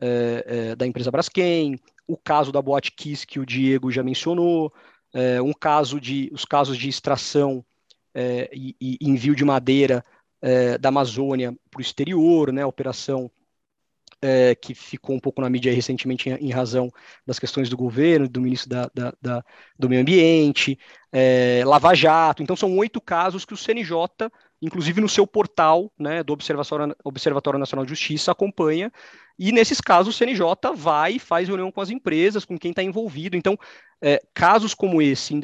é, da empresa Braskem, o caso da Boate Kiss que o Diego já mencionou, um caso de os casos de extração e, e envio de madeira é, da Amazônia para o exterior, né, a operação é, que ficou um pouco na mídia recentemente em, em, razão das questões do governo, do ministro da, da, da do Meio Ambiente, é, Lava Jato. Então, são oito casos que o CNJ, inclusive no seu portal né, do Observatório, Observatório Nacional de Justiça, acompanha. E nesses casos, o CNJ vai e faz reunião com as empresas, com quem está envolvido. Então, é, casos como esse,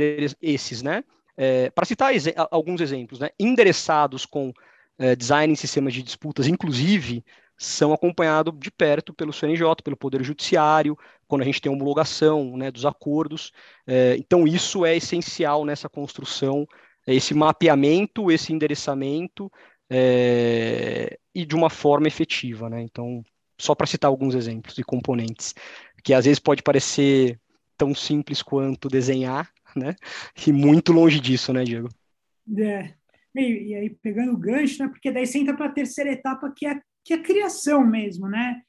esses, né? É, Para citar ex alguns exemplos, né, endereçados com é, design em sistemas de disputas, inclusive, são acompanhados de perto pelo CNJ, pelo Poder Judiciário, quando a gente tem homologação né, dos acordos. É, então, isso é essencial nessa construção, esse mapeamento, esse endereçamento, é, e de uma forma efetiva. Né? Então, só para citar alguns exemplos de componentes, que às vezes pode parecer tão simples quanto desenhar, né? E muito longe disso, né, Diego? É. E, e aí, pegando o gancho, né? Porque daí você entra para a terceira etapa, que é, que é a criação mesmo, né?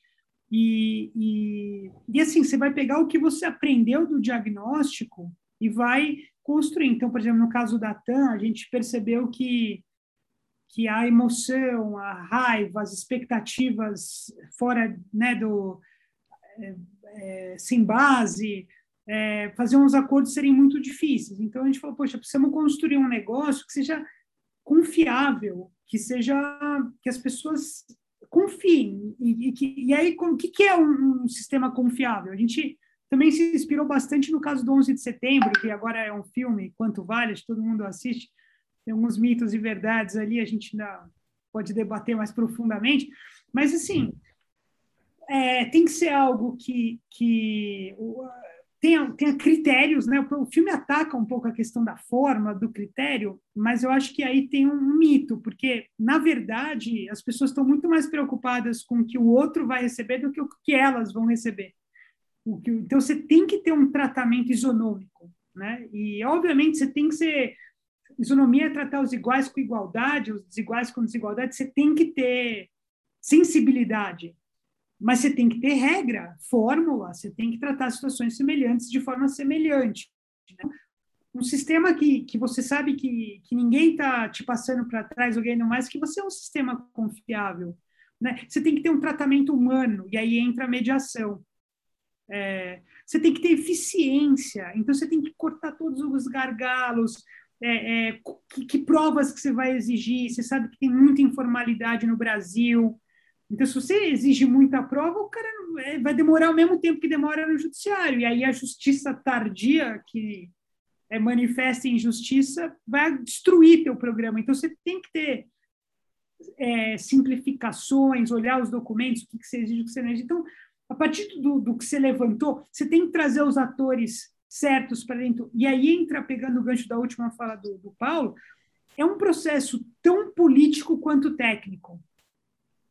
E, e, e assim, você vai pegar o que você aprendeu do diagnóstico e vai construir. Então, por exemplo, no caso da TAM, a gente percebeu que, que a emoção, a raiva, as expectativas fora né, do. É, sem base, é, fazer uns acordos serem muito difíceis. Então a gente falou, poxa, precisamos construir um negócio que seja confiável, que seja que as pessoas confiem e, e, e aí o que, que é um, um, sistema confiável? A gente também se inspirou bastante no caso do 11 de setembro, que agora é um filme, quanto vale, todo mundo assiste, tem alguns mitos e verdades ali, a gente ainda pode debater mais profundamente, mas assim é, tem que ser algo que, que tenha, tenha critérios, né? O filme ataca um pouco a questão da forma, do critério, mas eu acho que aí tem um mito, porque, na verdade, as pessoas estão muito mais preocupadas com o que o outro vai receber do que o que elas vão receber. Então, você tem que ter um tratamento isonômico, né? E, obviamente, você tem que ser... Isonomia é tratar os iguais com igualdade, os desiguais com desigualdade, você tem que ter sensibilidade, mas você tem que ter regra, fórmula, você tem que tratar situações semelhantes de forma semelhante. Né? Um sistema que, que você sabe que, que ninguém está te passando para trás ou ganhando mais, que você é um sistema confiável. Né? Você tem que ter um tratamento humano, e aí entra a mediação. É, você tem que ter eficiência, então você tem que cortar todos os gargalos, é, é, que, que, provas que você vai exigir, você sabe que tem muita informalidade no Brasil, então, se você exige muita prova, o cara é, vai demorar o mesmo tempo que demora no judiciário. E aí a justiça tardia, que é manifesta injustiça, vai destruir teu programa. Então, você tem que ter é, simplificações, olhar os documentos, o que, que você exige, o que você não exige. Então, a partir do, do que você levantou, você tem que trazer os atores certos para dentro. E aí entra, pegando o gancho da última fala do, do Paulo, é um processo tão político quanto técnico.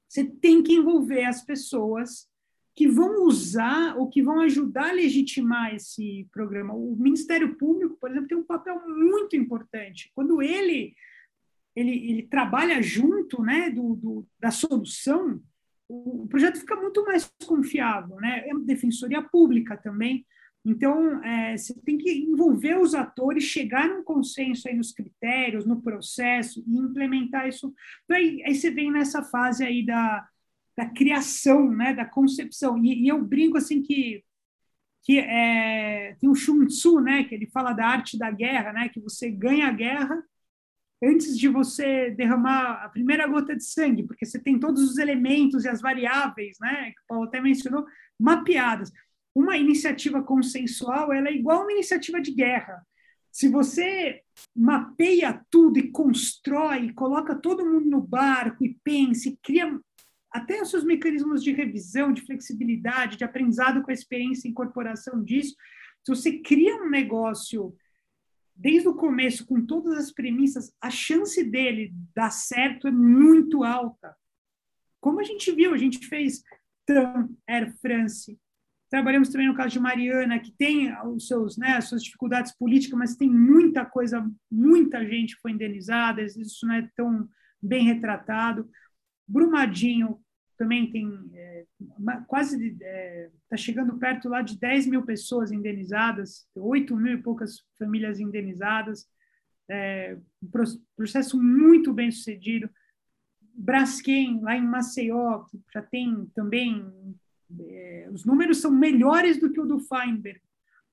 Você tem que envolver as pessoas que vão usar ou que vão ajudar a legitimar esse programa. O Ministério Público, por exemplo, tem um papel muito importante. Quando ele ele, ele trabalha junto né, do, do, da solução, o projeto fica muito mais confiável. Né? É uma defensoria pública também. Então, é, você tem que envolver os atores, chegar num consenso aí nos critérios, no processo e implementar isso. Então, aí, aí você vem nessa fase aí da, da criação, né, da concepção. E, e eu brinco assim que que é, tem o Sun Tzu, né, que ele fala da arte da guerra, né, que você ganha a guerra antes de você derramar a primeira gota de sangue, porque você tem todos os elementos e as variáveis, né, que o Paulo até mencionou, mapeadas uma iniciativa consensual ela é igual a uma iniciativa de guerra. Se você mapeia tudo e constrói, coloca todo mundo no barco e pensa, e cria até os seus mecanismos de revisão, de flexibilidade, de aprendizado com a experiência e incorporação disso, se você cria um negócio desde o começo com todas as premissas, a chance dele dar certo é muito alta. Como a gente viu, a gente fez TAM, Air France, Trabalhamos também no caso de Mariana, que tem os seus, né, as suas dificuldades políticas, mas tem muita coisa, muita gente foi indenizada, isso não é tão bem retratado. Brumadinho também tem é, quase está é, tá chegando perto lá de 10 mil pessoas indenizadas, 8 mil e poucas famílias indenizadas, é, um processo muito bem sucedido Braskem, lá em Maceió, já tem também. É, os números são melhores do que o do Feinberg.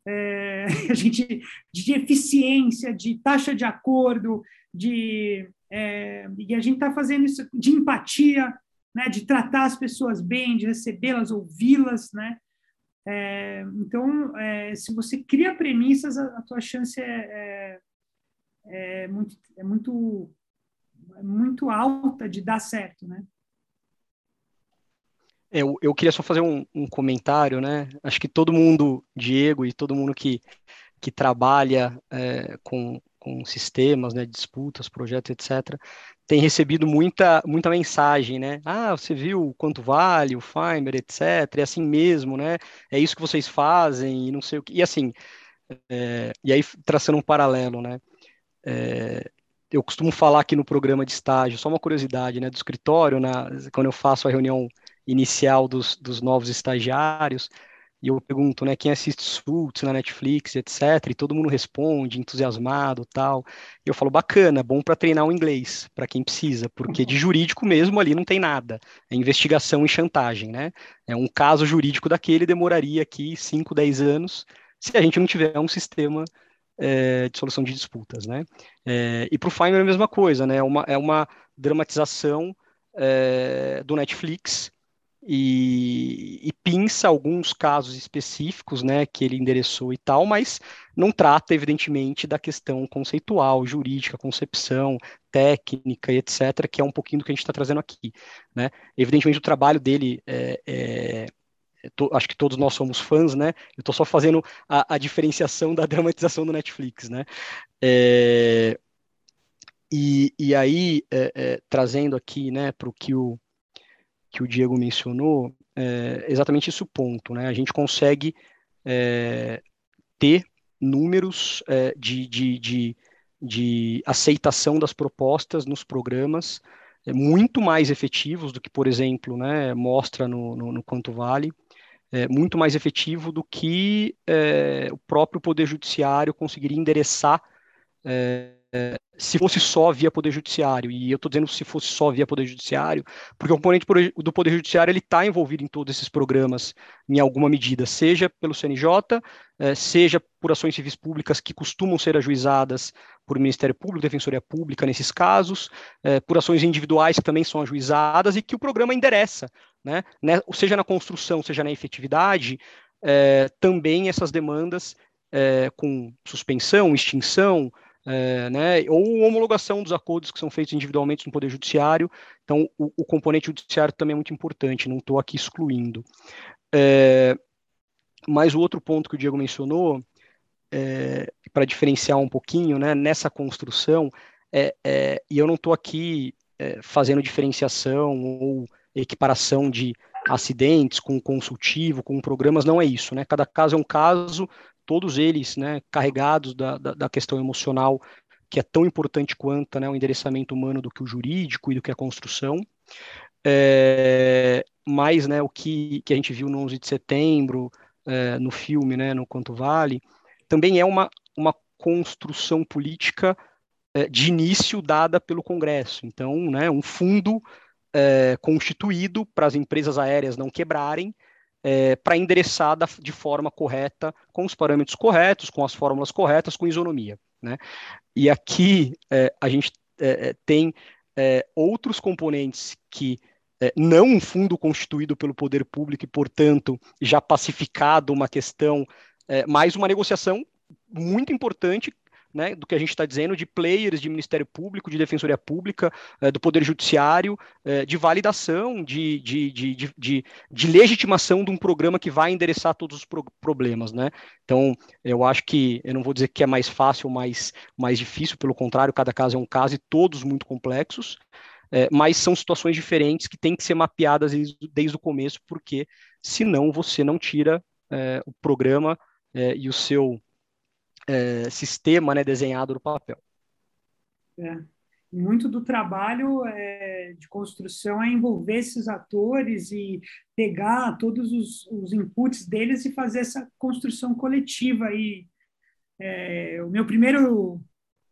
É, (laughs) a gente, de eficiência, de taxa de acordo, de, é, e a gente está fazendo isso de empatia, né, de tratar as pessoas bem, de recebê-las, ouvi-las, né? É, então, é, se você cria premissas, a, a tua chance é, é, é muito, é muito muito alta de dar certo, né? Eu, eu queria só fazer um, um, comentário, né? Acho que todo mundo, Diego e todo mundo que, que trabalha é, com, com sistemas, né, disputas, projetos, etc., tem recebido muita, muita mensagem, né? Ah, você viu quanto vale o Finder, etc. É assim mesmo, né? É isso que vocês fazem e não sei o que. E assim, é, e aí traçando um paralelo, né? É, eu costumo falar aqui no programa de estágio, só uma curiosidade, né, do escritório, na, quando eu faço a reunião inicial dos, dos novos estagiários, e eu pergunto, né, quem assiste Suits na Netflix, etc, e todo mundo responde, entusiasmado, tal. E eu falo, bacana, bom para treinar o inglês, para quem precisa, porque de jurídico mesmo ali não tem nada. É investigação e chantagem, né? É um caso jurídico daquele demoraria aqui 5, 10 anos se a gente não tiver um sistema é, de solução de disputas, né? É, e para o Finder é a mesma coisa, né? É uma, é uma dramatização é, do Netflix e, e, pinça alguns casos específicos, né, que ele endereçou e tal, mas não trata, evidentemente, da questão conceitual, jurídica, concepção, técnica e etc., que é um pouquinho do que a gente está trazendo aqui, né? Evidentemente, o trabalho dele é, é Tô, acho que todos nós somos fãs, né? Eu estou só fazendo a, a, diferenciação da (laughs) dramatização do Netflix, né? É, e, e aí, é, é, trazendo aqui, né, para o que o, que o Diego mencionou, é exatamente esse o ponto, né? A gente consegue é, ter números é, de, de, de, de aceitação das propostas nos programas é, muito mais efetivos do que, por exemplo, né, mostra no, no, no Quanto Vale, é, muito mais efetivo do que é, o próprio Poder Judiciário conseguiria endereçar é, se fosse só via Poder Judiciário. E eu estou dizendo se fosse só via Poder Judiciário, porque o componente do Poder Judiciário ele está envolvido em todos esses programas em alguma medida, seja pelo CNJ, é, seja por ações civis públicas que costumam ser ajuizadas por Ministério Público, Defensoria Pública nesses casos, é, por ações individuais que também são ajuizadas e que o programa endereça, né? né seja na construção, seja na efetividade, é, também essas demandas com suspensão, extinção, é, né, ou homologação dos acordos que são feitos individualmente no Poder Judiciário. Então, o, o componente judiciário também é muito importante, não estou aqui excluindo. É, mas o outro ponto que o Diego mencionou, é, para diferenciar um pouquinho, né, nessa construção, é, é, e eu não estou aqui é, fazendo diferenciação ou equiparação de acidentes com consultivo, com programas, não é isso, né? Cada caso é um caso, todos eles, né, carregados da, da, da questão emocional, que é tão importante quanto né, o endereçamento humano do que o jurídico e do que a construção. É, mas né, o que, que a gente viu no 11 de setembro, é, no filme, né, no Quanto Vale, também é uma, uma construção política é, de início dada pelo Congresso. Então, né, um fundo é, constituído para as empresas aéreas não quebrarem, é, para endereçar da, de forma correta, com os parâmetros corretos, com as fórmulas corretas, com isonomia. Né? E aqui é, a gente é, é, tem é, outros componentes que é, não um fundo constituído pelo poder público e, portanto, já pacificado uma questão, mas uma negociação muito importante né, do que a gente está dizendo, de players de Ministério Público, de Defensoria Pública, é, do Poder Judiciário, é, de validação, de, de, de, de, de, legitimação de um programa que vai endereçar todos os pro problemas. Né? Então, eu acho que, eu não vou dizer que é mais fácil ou mais, mais difícil, pelo contrário, cada caso é um caso e todos muito complexos, é, mas são situações diferentes que têm que ser mapeadas desde, desde o começo, porque senão você não tira é, o programa é, e o seu é, sistema né, desenhado no papel. É. Muito do trabalho é, de construção é envolver esses atores e pegar todos os, os inputs deles e fazer essa construção coletiva. E, é, o meu primeiro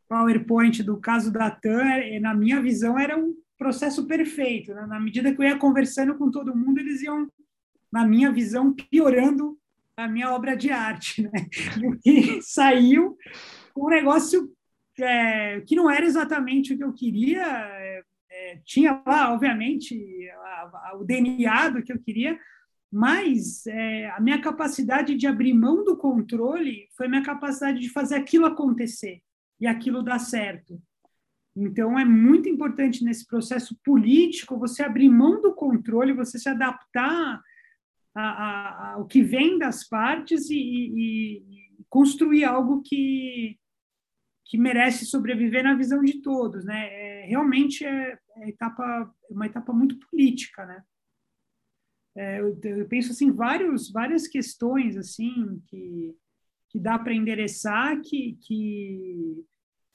PowerPoint do caso da TAM, na minha visão, era um processo perfeito. Né? Na medida que eu ia conversando com todo mundo, eles iam, na minha visão, piorando a minha obra de arte. Né? (laughs) E saiu um negócio é, que não era exatamente o que eu queria. É, é, tinha lá, obviamente, a, a, o DNA do que eu queria, mas é, a minha capacidade de abrir mão do controle foi minha capacidade de fazer aquilo acontecer e aquilo dar certo. Então, é muito importante nesse processo político você abrir mão do controle, você se adaptar ao que vem das partes e, e, e, construir algo que, que merece sobreviver na visão de todos. Né? É, realmente é, é etapa, uma etapa muito política. Né? É, eu, eu, penso assim vários várias questões assim que que dá para endereçar que, que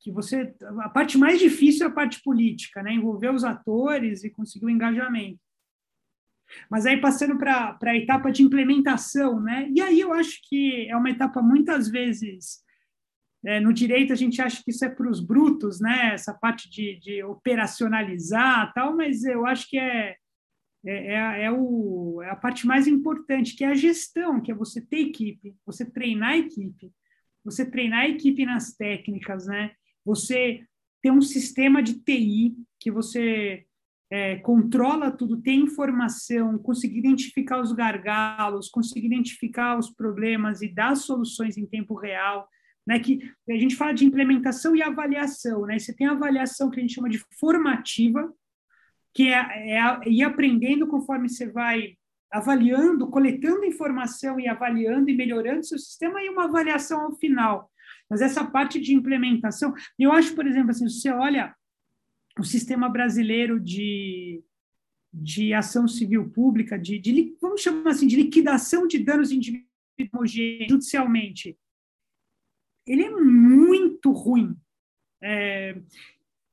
que você a parte mais difícil é a parte política né envolver os atores e conseguir o engajamento mas aí passando para a etapa de implementação né e aí eu acho que é uma etapa muitas vezes é, no direito a gente acha que isso é para os brutos né essa parte de, de operacionalizar tal mas eu acho que é é, é, é, o, é a parte mais importante, que é a gestão, que é você ter equipe, você treinar a equipe, você treinar a equipe nas técnicas, né? Você ter um sistema de TI que você é, controla tudo, tem informação, conseguir identificar os gargalos, conseguir identificar os problemas e dar soluções em tempo real, né? Que a gente fala de implementação e avaliação, né? Você tem a avaliação que a gente chama de formativa, que é, é ir aprendendo conforme você vai avaliando, coletando informação e avaliando e melhorando seu sistema e uma avaliação ao final. Mas essa parte de implementação, eu acho, por exemplo, assim, se você olha o sistema brasileiro de, de ação civil pública, de, de vamos chamar assim, de liquidação de danos individuais judicialmente, ele é muito ruim. É,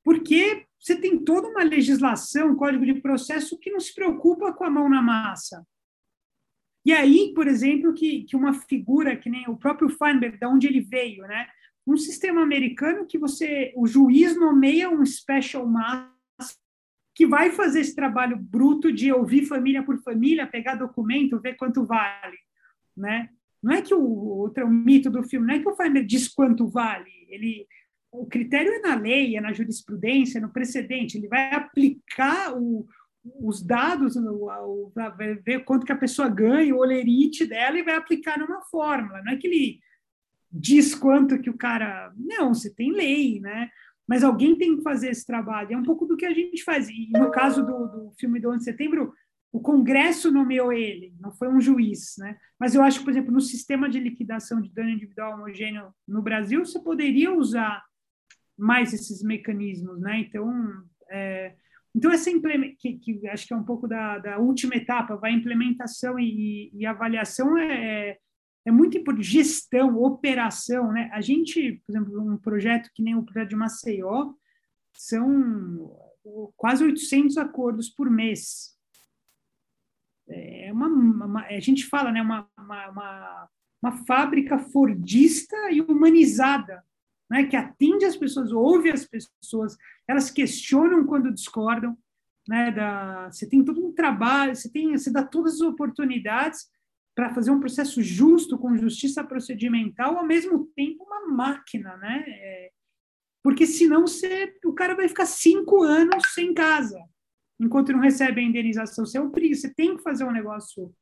porque você tem toda uma legislação, código de processo que não se preocupa com a mão na massa. E aí, por exemplo, que, que uma figura que nem o próprio Feinberg, de onde ele veio, né? Um sistema americano que você, o juiz nomeia um special master que vai fazer esse trabalho bruto de ouvir família por família, pegar documento, ver quanto vale, né? Não é que o outro é mito do filme, não é que o Feinberg diz quanto vale, ele o critério é na lei, é na jurisprudência, no precedente. Ele vai aplicar o, os dados, para ver quanto que a pessoa ganha, o olerite dela, e vai aplicar numa fórmula. Não é que ele diz quanto que o cara. Não, você tem lei, né? Mas alguém tem que fazer esse trabalho. É um pouco do que a gente faz. E no caso do, do filme do 11 de setembro, o Congresso nomeou ele, não foi um juiz, né? Mas eu acho que, por exemplo, no sistema de liquidação de dano individual homogêneo no Brasil, você poderia usar mais esses mecanismos, né? Então, é, então essa que, que, acho que é um pouco da, da última etapa, vai implementação e, e avaliação é, é muito importante, gestão, operação, né? A gente, por exemplo, um projeto que nem o projeto de Maceió, são quase 800 acordos por mês. É uma, uma a gente fala, né, uma, uma, uma, uma fábrica fordista e humanizada, né, que atende as pessoas, ouve as pessoas, elas questionam quando discordam, né, da, você tem todo um trabalho, você tem, você dá todas as oportunidades para fazer um processo justo com justiça procedimental, ao mesmo tempo uma máquina, né? É, porque senão você, o cara vai ficar cinco anos sem casa, enquanto não recebe a indenização. Você, é um, você tem que fazer um negócio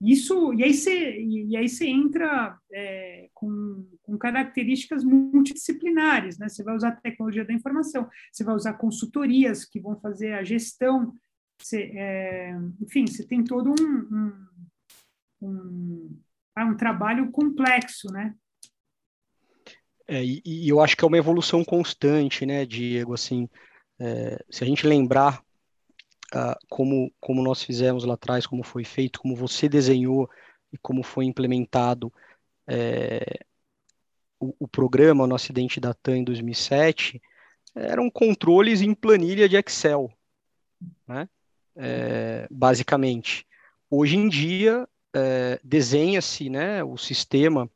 isso, e aí você, e aí você entra é, com, com, características multidisciplinares, né? Você vai usar tecnologia da informação, você vai usar consultorias que vão fazer a gestão, você, é, enfim, você tem todo um, um, um, ah, um trabalho complexo, né? É, e, e, eu acho que é uma evolução constante, né, Diego? Assim, é, se a gente lembrar uh, como, como nós fizemos lá atrás, como foi feito, como você desenhou e como foi implementado é, o, o, programa No Acidente da TAM em 2007, eram controles em planilha de Excel, né? É, basicamente. Hoje em dia, é, desenha-se né, o sistema,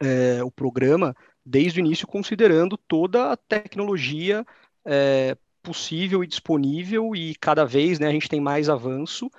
é, o programa, desde o início, considerando toda a tecnologia é, possível e disponível, e cada vez né, a gente tem mais avanço,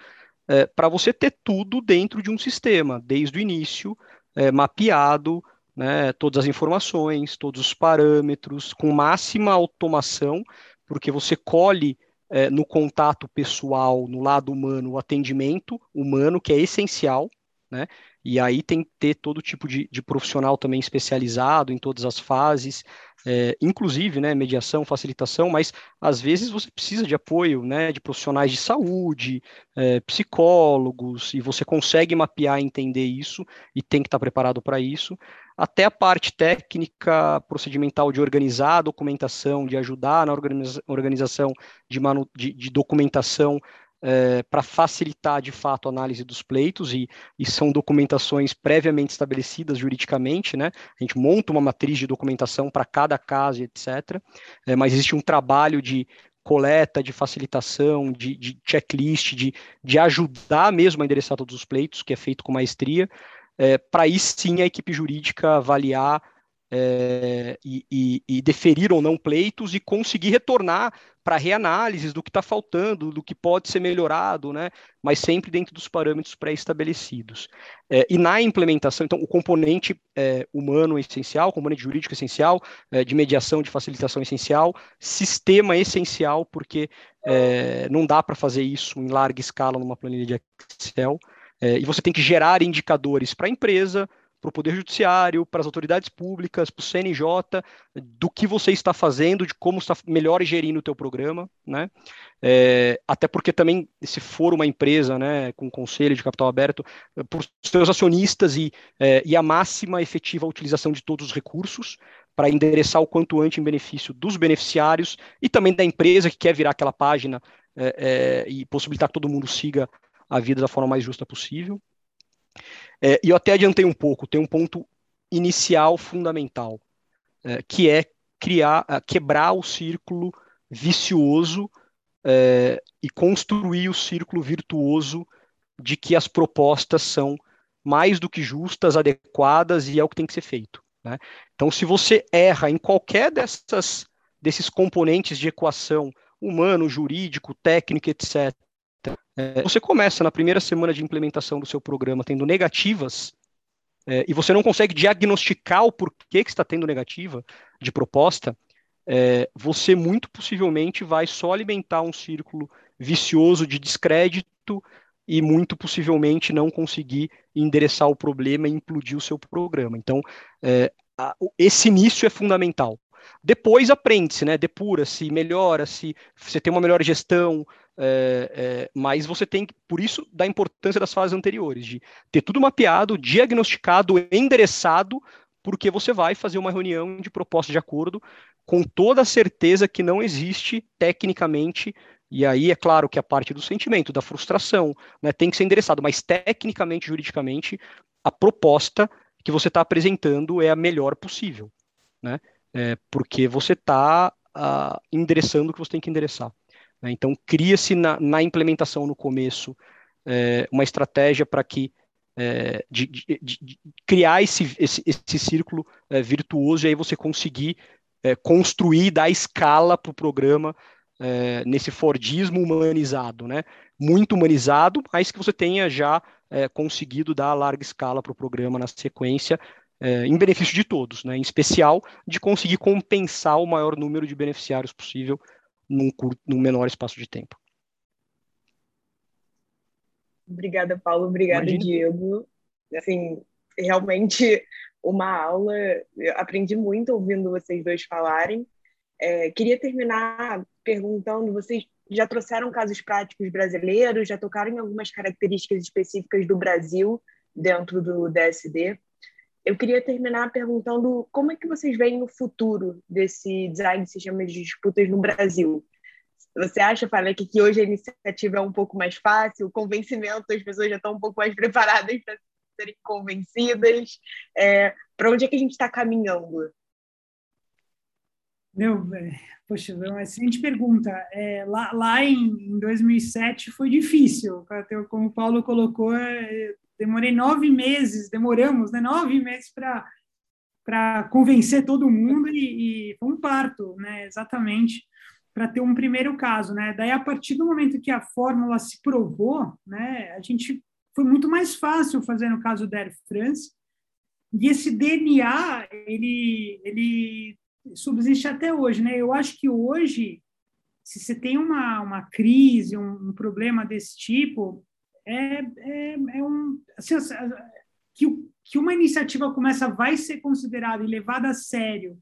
é, para você ter tudo dentro de um sistema, desde o início, é, mapeado, né, todas as informações, todos os parâmetros, com máxima automação, porque você colhe é, no contato pessoal, no lado humano, o atendimento humano, que é essencial, né? E aí tem que ter todo tipo de, de profissional também especializado em todas as fases, é, inclusive, né, mediação, facilitação, mas às vezes você precisa de apoio, né, de profissionais de saúde, é, psicólogos, e você consegue mapear e entender isso, e tem que estar preparado para isso, até a parte técnica, procedimental de organizar a documentação, de ajudar na organiza organização de, de, de documentação é, para facilitar de fato a análise dos pleitos, e, e, são documentações previamente estabelecidas juridicamente, né? A gente monta uma matriz de documentação para cada caso, etc. É, mas existe um trabalho de coleta, de facilitação, de, de checklist, de, de ajudar mesmo a endereçar todos os pleitos, que é feito com maestria, é, para aí sim a equipe jurídica avaliar é, e, e, e, deferir ou não pleitos e conseguir retornar para reanálises do que está faltando, do que pode ser melhorado, né? mas sempre dentro dos parâmetros pré-estabelecidos. É, e na implementação, então, o componente é, humano essencial, componente jurídico essencial, é, de mediação, de facilitação essencial, sistema essencial, porque é, não dá para fazer isso em larga escala numa planilha de Excel, e você tem que gerar indicadores para a empresa, para o Poder Judiciário, para as autoridades públicas, para o CNJ, do que você está fazendo, de como está melhor gerindo o teu programa, né? É, até porque também, se for uma empresa, né, com conselho de capital aberto, por seus acionistas e, é, e a máxima efetiva utilização de todos os recursos, para endereçar o quanto antes em benefício dos beneficiários e também da empresa que quer virar aquela página é, é e possibilitar que todo mundo siga a vida da forma mais justa possível. É, e eu até adiantei um pouco, tem um ponto inicial fundamental, é, que é criar, quebrar o círculo vicioso é, e construir o círculo virtuoso de que as propostas são mais do que justas, adequadas e é o que tem que ser feito. Né? Então, se você erra em qualquer dessas, desses componentes de equação, humano, jurídico, técnico, etc., é, você começa na primeira semana de implementação do seu programa tendo negativas, é, e você não consegue diagnosticar o porquê que está tendo negativa de proposta, é, você muito possivelmente vai só alimentar um círculo vicioso de descrédito e muito possivelmente não conseguir endereçar o problema e implodir o seu programa. Então, é, a, esse início é fundamental. Depois aprende-se, né? Depura-se, melhora-se, você tem uma melhor gestão, é, é, mas você tem que, por isso, da importância das fases anteriores, de ter tudo mapeado, diagnosticado, endereçado, porque você vai fazer uma reunião de proposta de acordo com toda a certeza que não existe tecnicamente, e aí é claro que a parte do sentimento, da frustração, né, tem que ser endereçado, mas tecnicamente, juridicamente, a proposta que você está apresentando é a melhor possível, né? É, porque você está ah, endereçando o que você tem que endereçar. Né? Então, cria-se na, na, implementação no começo é, uma estratégia para que é, de, de, de, criar esse, esse, esse círculo é, virtuoso e aí você conseguir é, construir, dar escala para o programa é, nesse Fordismo humanizado, né? Muito humanizado, mas que você tenha já é, conseguido dar larga escala para o programa na sequência, em benefício de todos, né? Em especial de conseguir compensar o maior número de beneficiários possível num, curto, num menor espaço de tempo. Obrigada, Paulo. Obrigada, Imagina. Diego. Assim, realmente (laughs) uma aula. Eu aprendi muito ouvindo vocês dois falarem. É, queria terminar perguntando: vocês já trouxeram casos práticos brasileiros, já tocaram em algumas características específicas do Brasil dentro do DSD? Eu queria terminar perguntando como é que vocês veem o futuro desse design de sistemas de disputas no Brasil. Você acha, que, que hoje a iniciativa é um pouco mais fácil, o convencimento, as pessoas já estão um pouco mais (laughs) preparadas para serem convencidas? É, para onde é que a gente está caminhando? Meu, é, poxa, é uma excelente pergunta. É, lá, lá em, em 2007 foi difícil, como o Paulo colocou, é, demorei nove meses, demoramos né, nove meses para convencer todo mundo e, e, foi um parto, né? Exatamente. para ter um primeiro caso, né? Daí a partir do momento que a fórmula se provou, né, a gente foi muito mais fácil fazer no caso da Air France. E esse DNA, ele ele subsiste até hoje, né? Eu acho que hoje se você tem uma, uma crise, um, um problema desse tipo, é, é, é um assim, que, que uma iniciativa como essa vai ser considerada e levada a sério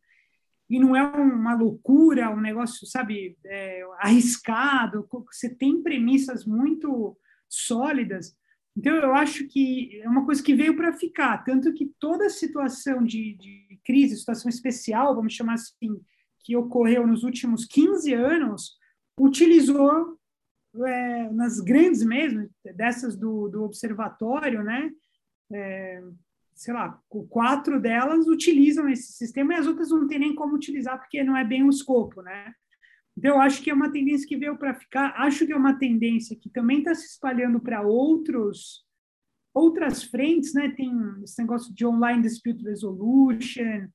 e não é uma loucura, um negócio, sabe, é, arriscado, você tem premissas muito sólidas. Então, eu acho que é uma coisa que veio para ficar, tanto que toda situação de, de crise, situação especial, vamos chamar assim, que ocorreu nos últimos 15 anos, utilizou, é, nas grandes mesmo, dessas do, do observatório, né, é, sei lá, quatro delas utilizam esse sistema e as outras não tem nem como utilizar porque não é bem o escopo, né? Então, eu acho que é uma tendência que veio para ficar. Acho que é uma tendência que também está se espalhando para outros outras frentes, né? Tem esse negócio de online dispute resolution.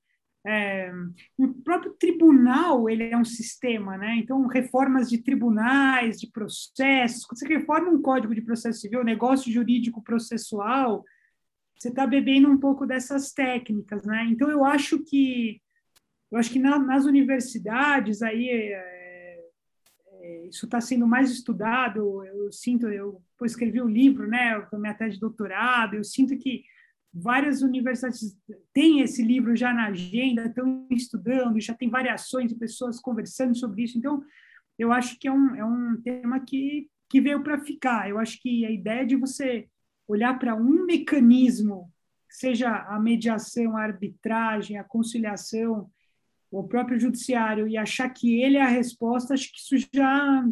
É, o próprio tribunal ele é um sistema, né? Então, reformas de tribunais, de processos. Quando você reforma um código de processo civil, negócio jurídico processual, você está bebendo um pouco dessas técnicas, né? Então eu acho que eu acho que na, nas universidades aí é, é, isso está sendo mais estudado. Eu sinto, eu, eu escrevi um livro, né? Com minha tese de doutorado. Eu sinto que várias universidades têm esse livro já na agenda, estão estudando, já tem variações de pessoas conversando sobre isso. Então eu acho que é um, é um tema que que veio para ficar. Eu acho que a ideia de você olhar para um mecanismo, seja a mediação, a arbitragem, a conciliação, o próprio judiciário, e achar que ele é a resposta, acho que isso já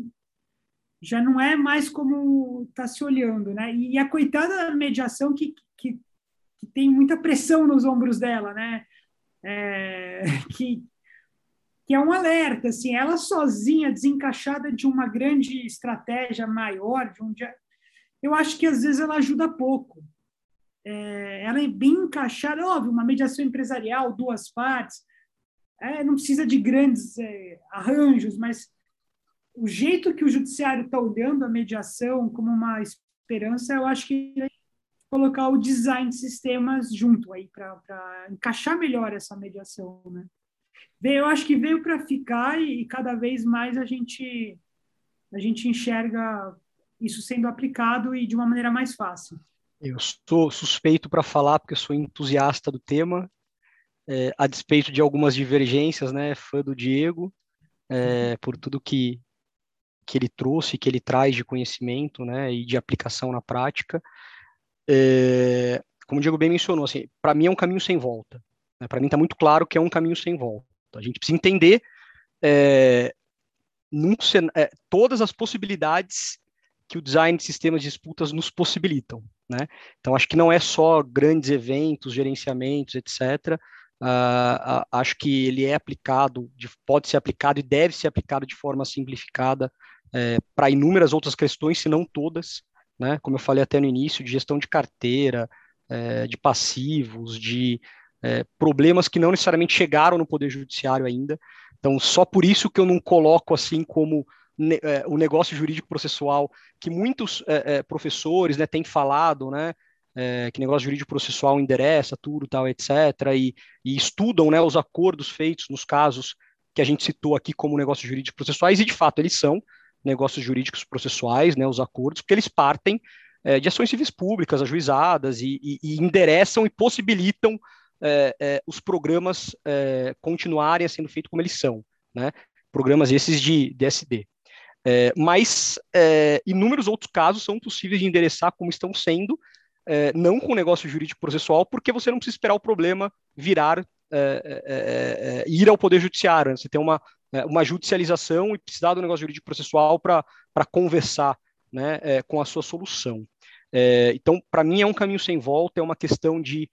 já não é mais como está se olhando, né? E a coitada mediação que, que, que, tem muita pressão nos ombros dela, né? É, que, que é um alerta, assim, ela sozinha, desencaixada de uma grande estratégia maior, de um, eu acho que às vezes ela ajuda pouco. É, ela é bem encaixada, óbvio, uma mediação empresarial, duas partes, é, não precisa de grandes é, arranjos, mas o jeito que o judiciário está olhando a mediação como uma esperança, eu acho que é colocar o design de sistemas junto aí para encaixar melhor essa mediação, né? Eu acho que veio para ficar e, cada vez mais a gente a gente enxerga isso sendo aplicado e de uma maneira mais fácil. Eu sou suspeito para falar porque sou entusiasta do tema, é, a despeito de algumas divergências, né, fã do Diego, é, por tudo que, que ele trouxe, que ele traz de conhecimento, né, e de aplicação na prática. É, como o Diego bem mencionou, assim, para mim é um caminho sem volta. Né, para mim está muito claro que é um caminho sem volta. A gente precisa entender é, num, é, todas as possibilidades que o design de sistemas de disputas nos possibilitam. Né? Então, acho que não é só grandes eventos, gerenciamentos, etc. Uh, uh, acho que ele é aplicado, de, pode ser aplicado e deve ser aplicado de forma simplificada é, para inúmeras outras questões, se não todas, né? como eu falei até no início, de gestão de carteira, é, de passivos, de é, problemas que não necessariamente chegaram no Poder Judiciário ainda. Então, só por isso que eu não coloco assim como ne, é, o negócio jurídico processual que muitos é, é, professores né, têm falado, né, é, que negócio jurídico processual endereça tudo, tal, etc., e, e, estudam né, os acordos feitos nos casos que a gente citou aqui como negócios jurídicos processuais, e de fato eles são negócios jurídicos processuais, né, os acordos, porque eles partem é, de ações civis públicas, ajuizadas, e, e, e endereçam e possibilitam é, é, os programas é, continuarem sendo feitos como eles são, né? Programas esses de DSD. É, mas é, inúmeros outros casos são possíveis de endereçar como estão sendo, não com negócio jurídico processual, porque você não precisa esperar o problema virar, ir ao Poder Judiciário. Né? Você tem uma, uma judicialização e precisar do negócio jurídico processual para conversar né, com a sua solução. então, para mim, é um caminho sem volta, é uma questão de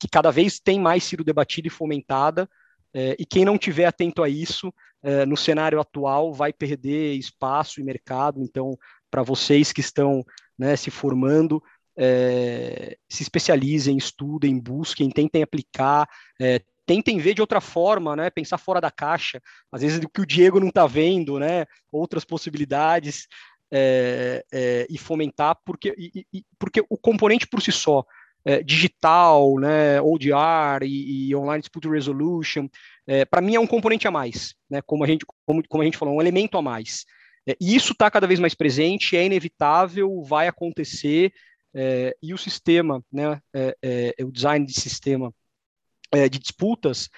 que cada vez tem mais sido debatida e fomentada, e quem não tiver atento a isso é, no cenário atual vai perder espaço e mercado. Então, para vocês que estão né, se formando, é, se especializem, estudem, busquem, tentem aplicar, é, tentem ver de outra forma, né? Pensar fora da caixa, às vezes o que o Diego não está vendo, né? Outras possibilidades é, é, e fomentar, porque, e, e, porque o componente por si só, é, digital, né, ODR e, e Online Dispute Resolution, é, para mim é um componente a mais, né, como, a gente, como, como a gente falou, um elemento a mais. É, e isso está cada vez mais presente, é inevitável, vai acontecer, é, e o sistema, né, o design de sistema de disputas,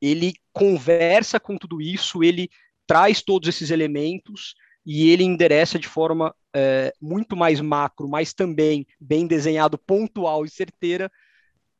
ele conversa com tudo isso, ele traz todos esses elementos, e ele endereça de forma é, muito mais macro, mas também bem desenhado, pontual e certeira,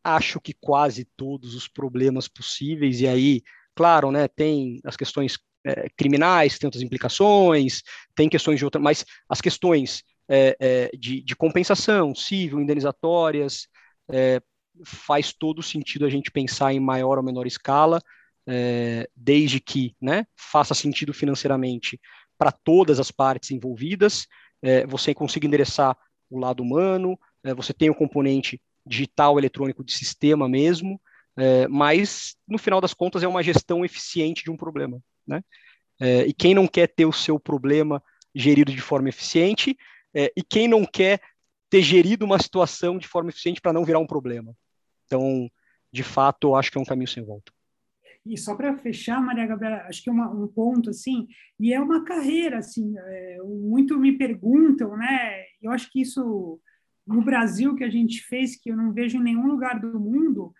acho que quase todos os problemas possíveis, e aí, claro, né, tem as questões é, criminais, tem outras implicações, tem questões de outra, mas as questões é, é de, de, compensação civil, indenizatórias, é, faz todo sentido a gente pensar em maior ou menor escala, é, desde que né, faça sentido financeiramente para todas as partes envolvidas, é, você consiga endereçar o lado humano, é, você tem o componente digital, eletrônico de sistema mesmo, é, mas no final das contas é uma gestão eficiente de um problema, né? É, e quem não quer ter o seu problema gerido de forma eficiente, é, e quem não quer ter gerido uma situação de forma eficiente para não virar um problema. Então, de fato, eu acho que é um caminho sem volta. E só para fechar, Maria Gabriela, acho que é um ponto assim, e é uma carreira assim, é, muito me perguntam, né? Eu acho que isso no Brasil que a gente fez, que eu não vejo em nenhum lugar do mundo,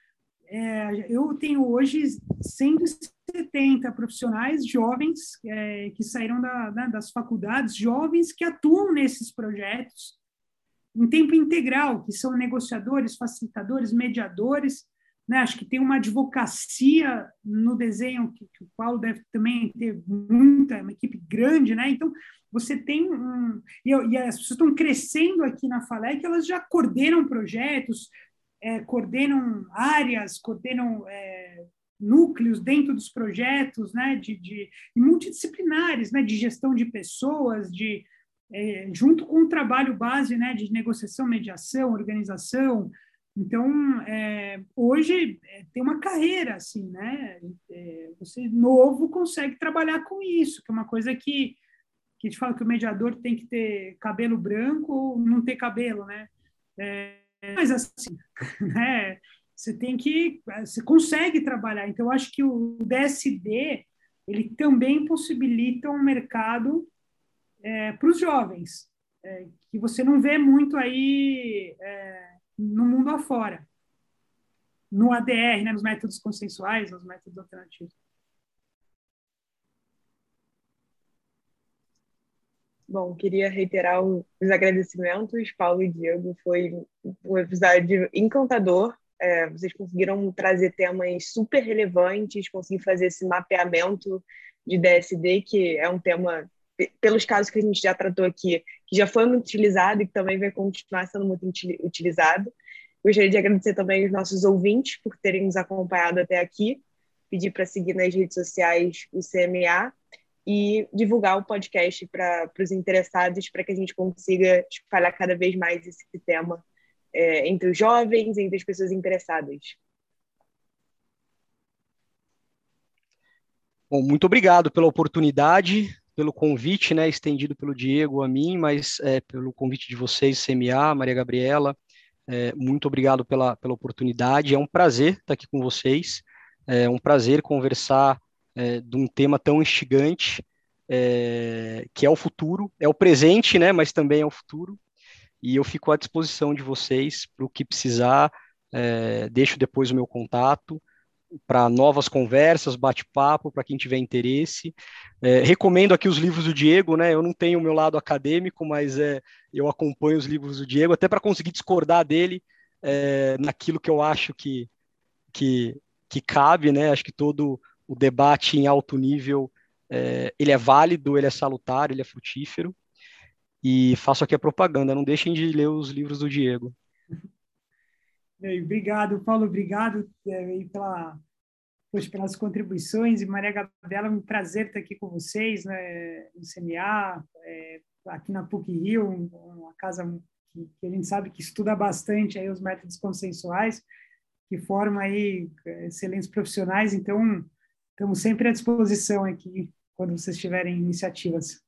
é, eu tenho hoje 170 profissionais jovens é, que saíram da, né, das faculdades, jovens que atuam nesses projetos em tempo integral, que são negociadores, facilitadores, mediadores, né? Acho que tem uma advocacia no desenho que, que, o Paulo deve também ter muita, uma equipe grande, né? Então você tem um e, e as pessoas estão crescendo aqui na Falec, elas já coordenam projetos, é, coordenam áreas, coordenam é, núcleos dentro dos projetos, né? De, de multidisciplinares, né? De gestão de pessoas, de é, junto com o trabalho base, né? De negociação, mediação, organização então, é, hoje é, tem uma carreira, assim, né? É, você novo consegue trabalhar com isso, que é uma coisa que, que a gente fala que o mediador tem que ter cabelo branco ou não ter cabelo, né? É, mas assim, (laughs) né? Você tem que, você consegue trabalhar. Então, eu acho que o DSD ele também possibilita um mercado é, para os jovens, é, que você não vê muito aí no mundo afora, no ADR, né, nos métodos consensuais, nos métodos alternativos. Bom, queria reiterar os agradecimentos, Paulo e Diego. Foi um episódio encantador. É, vocês conseguiram trazer temas super relevantes, conseguir fazer esse mapeamento de DSD, que é um tema, pelos casos que a gente já tratou aqui, que já foi muito utilizado e que também vai continuar sendo muito utilizado. Gostaria de agradecer também os nossos ouvintes por terem nos acompanhado até aqui, pedir para seguir nas redes sociais o CMA e divulgar o podcast para os interessados, para que a gente consiga espalhar cada vez mais esse tema é, entre os jovens, entre as pessoas interessadas. Bom, muito obrigado pela oportunidade pelo convite, né, estendido pelo Diego a mim, mas é, pelo convite de vocês, CMA, Maria Gabriela, é, muito obrigado pela, pela oportunidade, é um prazer estar aqui com vocês, é um prazer conversar é, de um tema tão instigante, é, que é o futuro, é o presente, né, mas também é o futuro, e eu fico à disposição de vocês para o que precisar, é, deixo depois o meu contato, para novas conversas, bate-papo, para quem tiver interesse. É, recomendo aqui os livros do Diego, né? Eu não tenho o meu lado acadêmico, mas é, eu acompanho os livros do Diego, até para conseguir discordar dele é, naquilo que eu acho que, que, que cabe, né? Acho que todo o debate em alto nível é, ele é válido, ele é salutar, ele é frutífero. E faço aqui a propaganda, não deixem de ler os livros do Diego. Obrigado, Paulo, obrigado é, pela, pelas contribuições. E Maria Gabriela, é um prazer estar aqui com vocês né, no CMA, é, aqui na PUC-Rio, uma casa que, que, a gente sabe que estuda bastante aí os métodos consensuais. que forma aí excelentes profissionais, então estamos sempre à disposição aqui quando vocês tiverem iniciativas.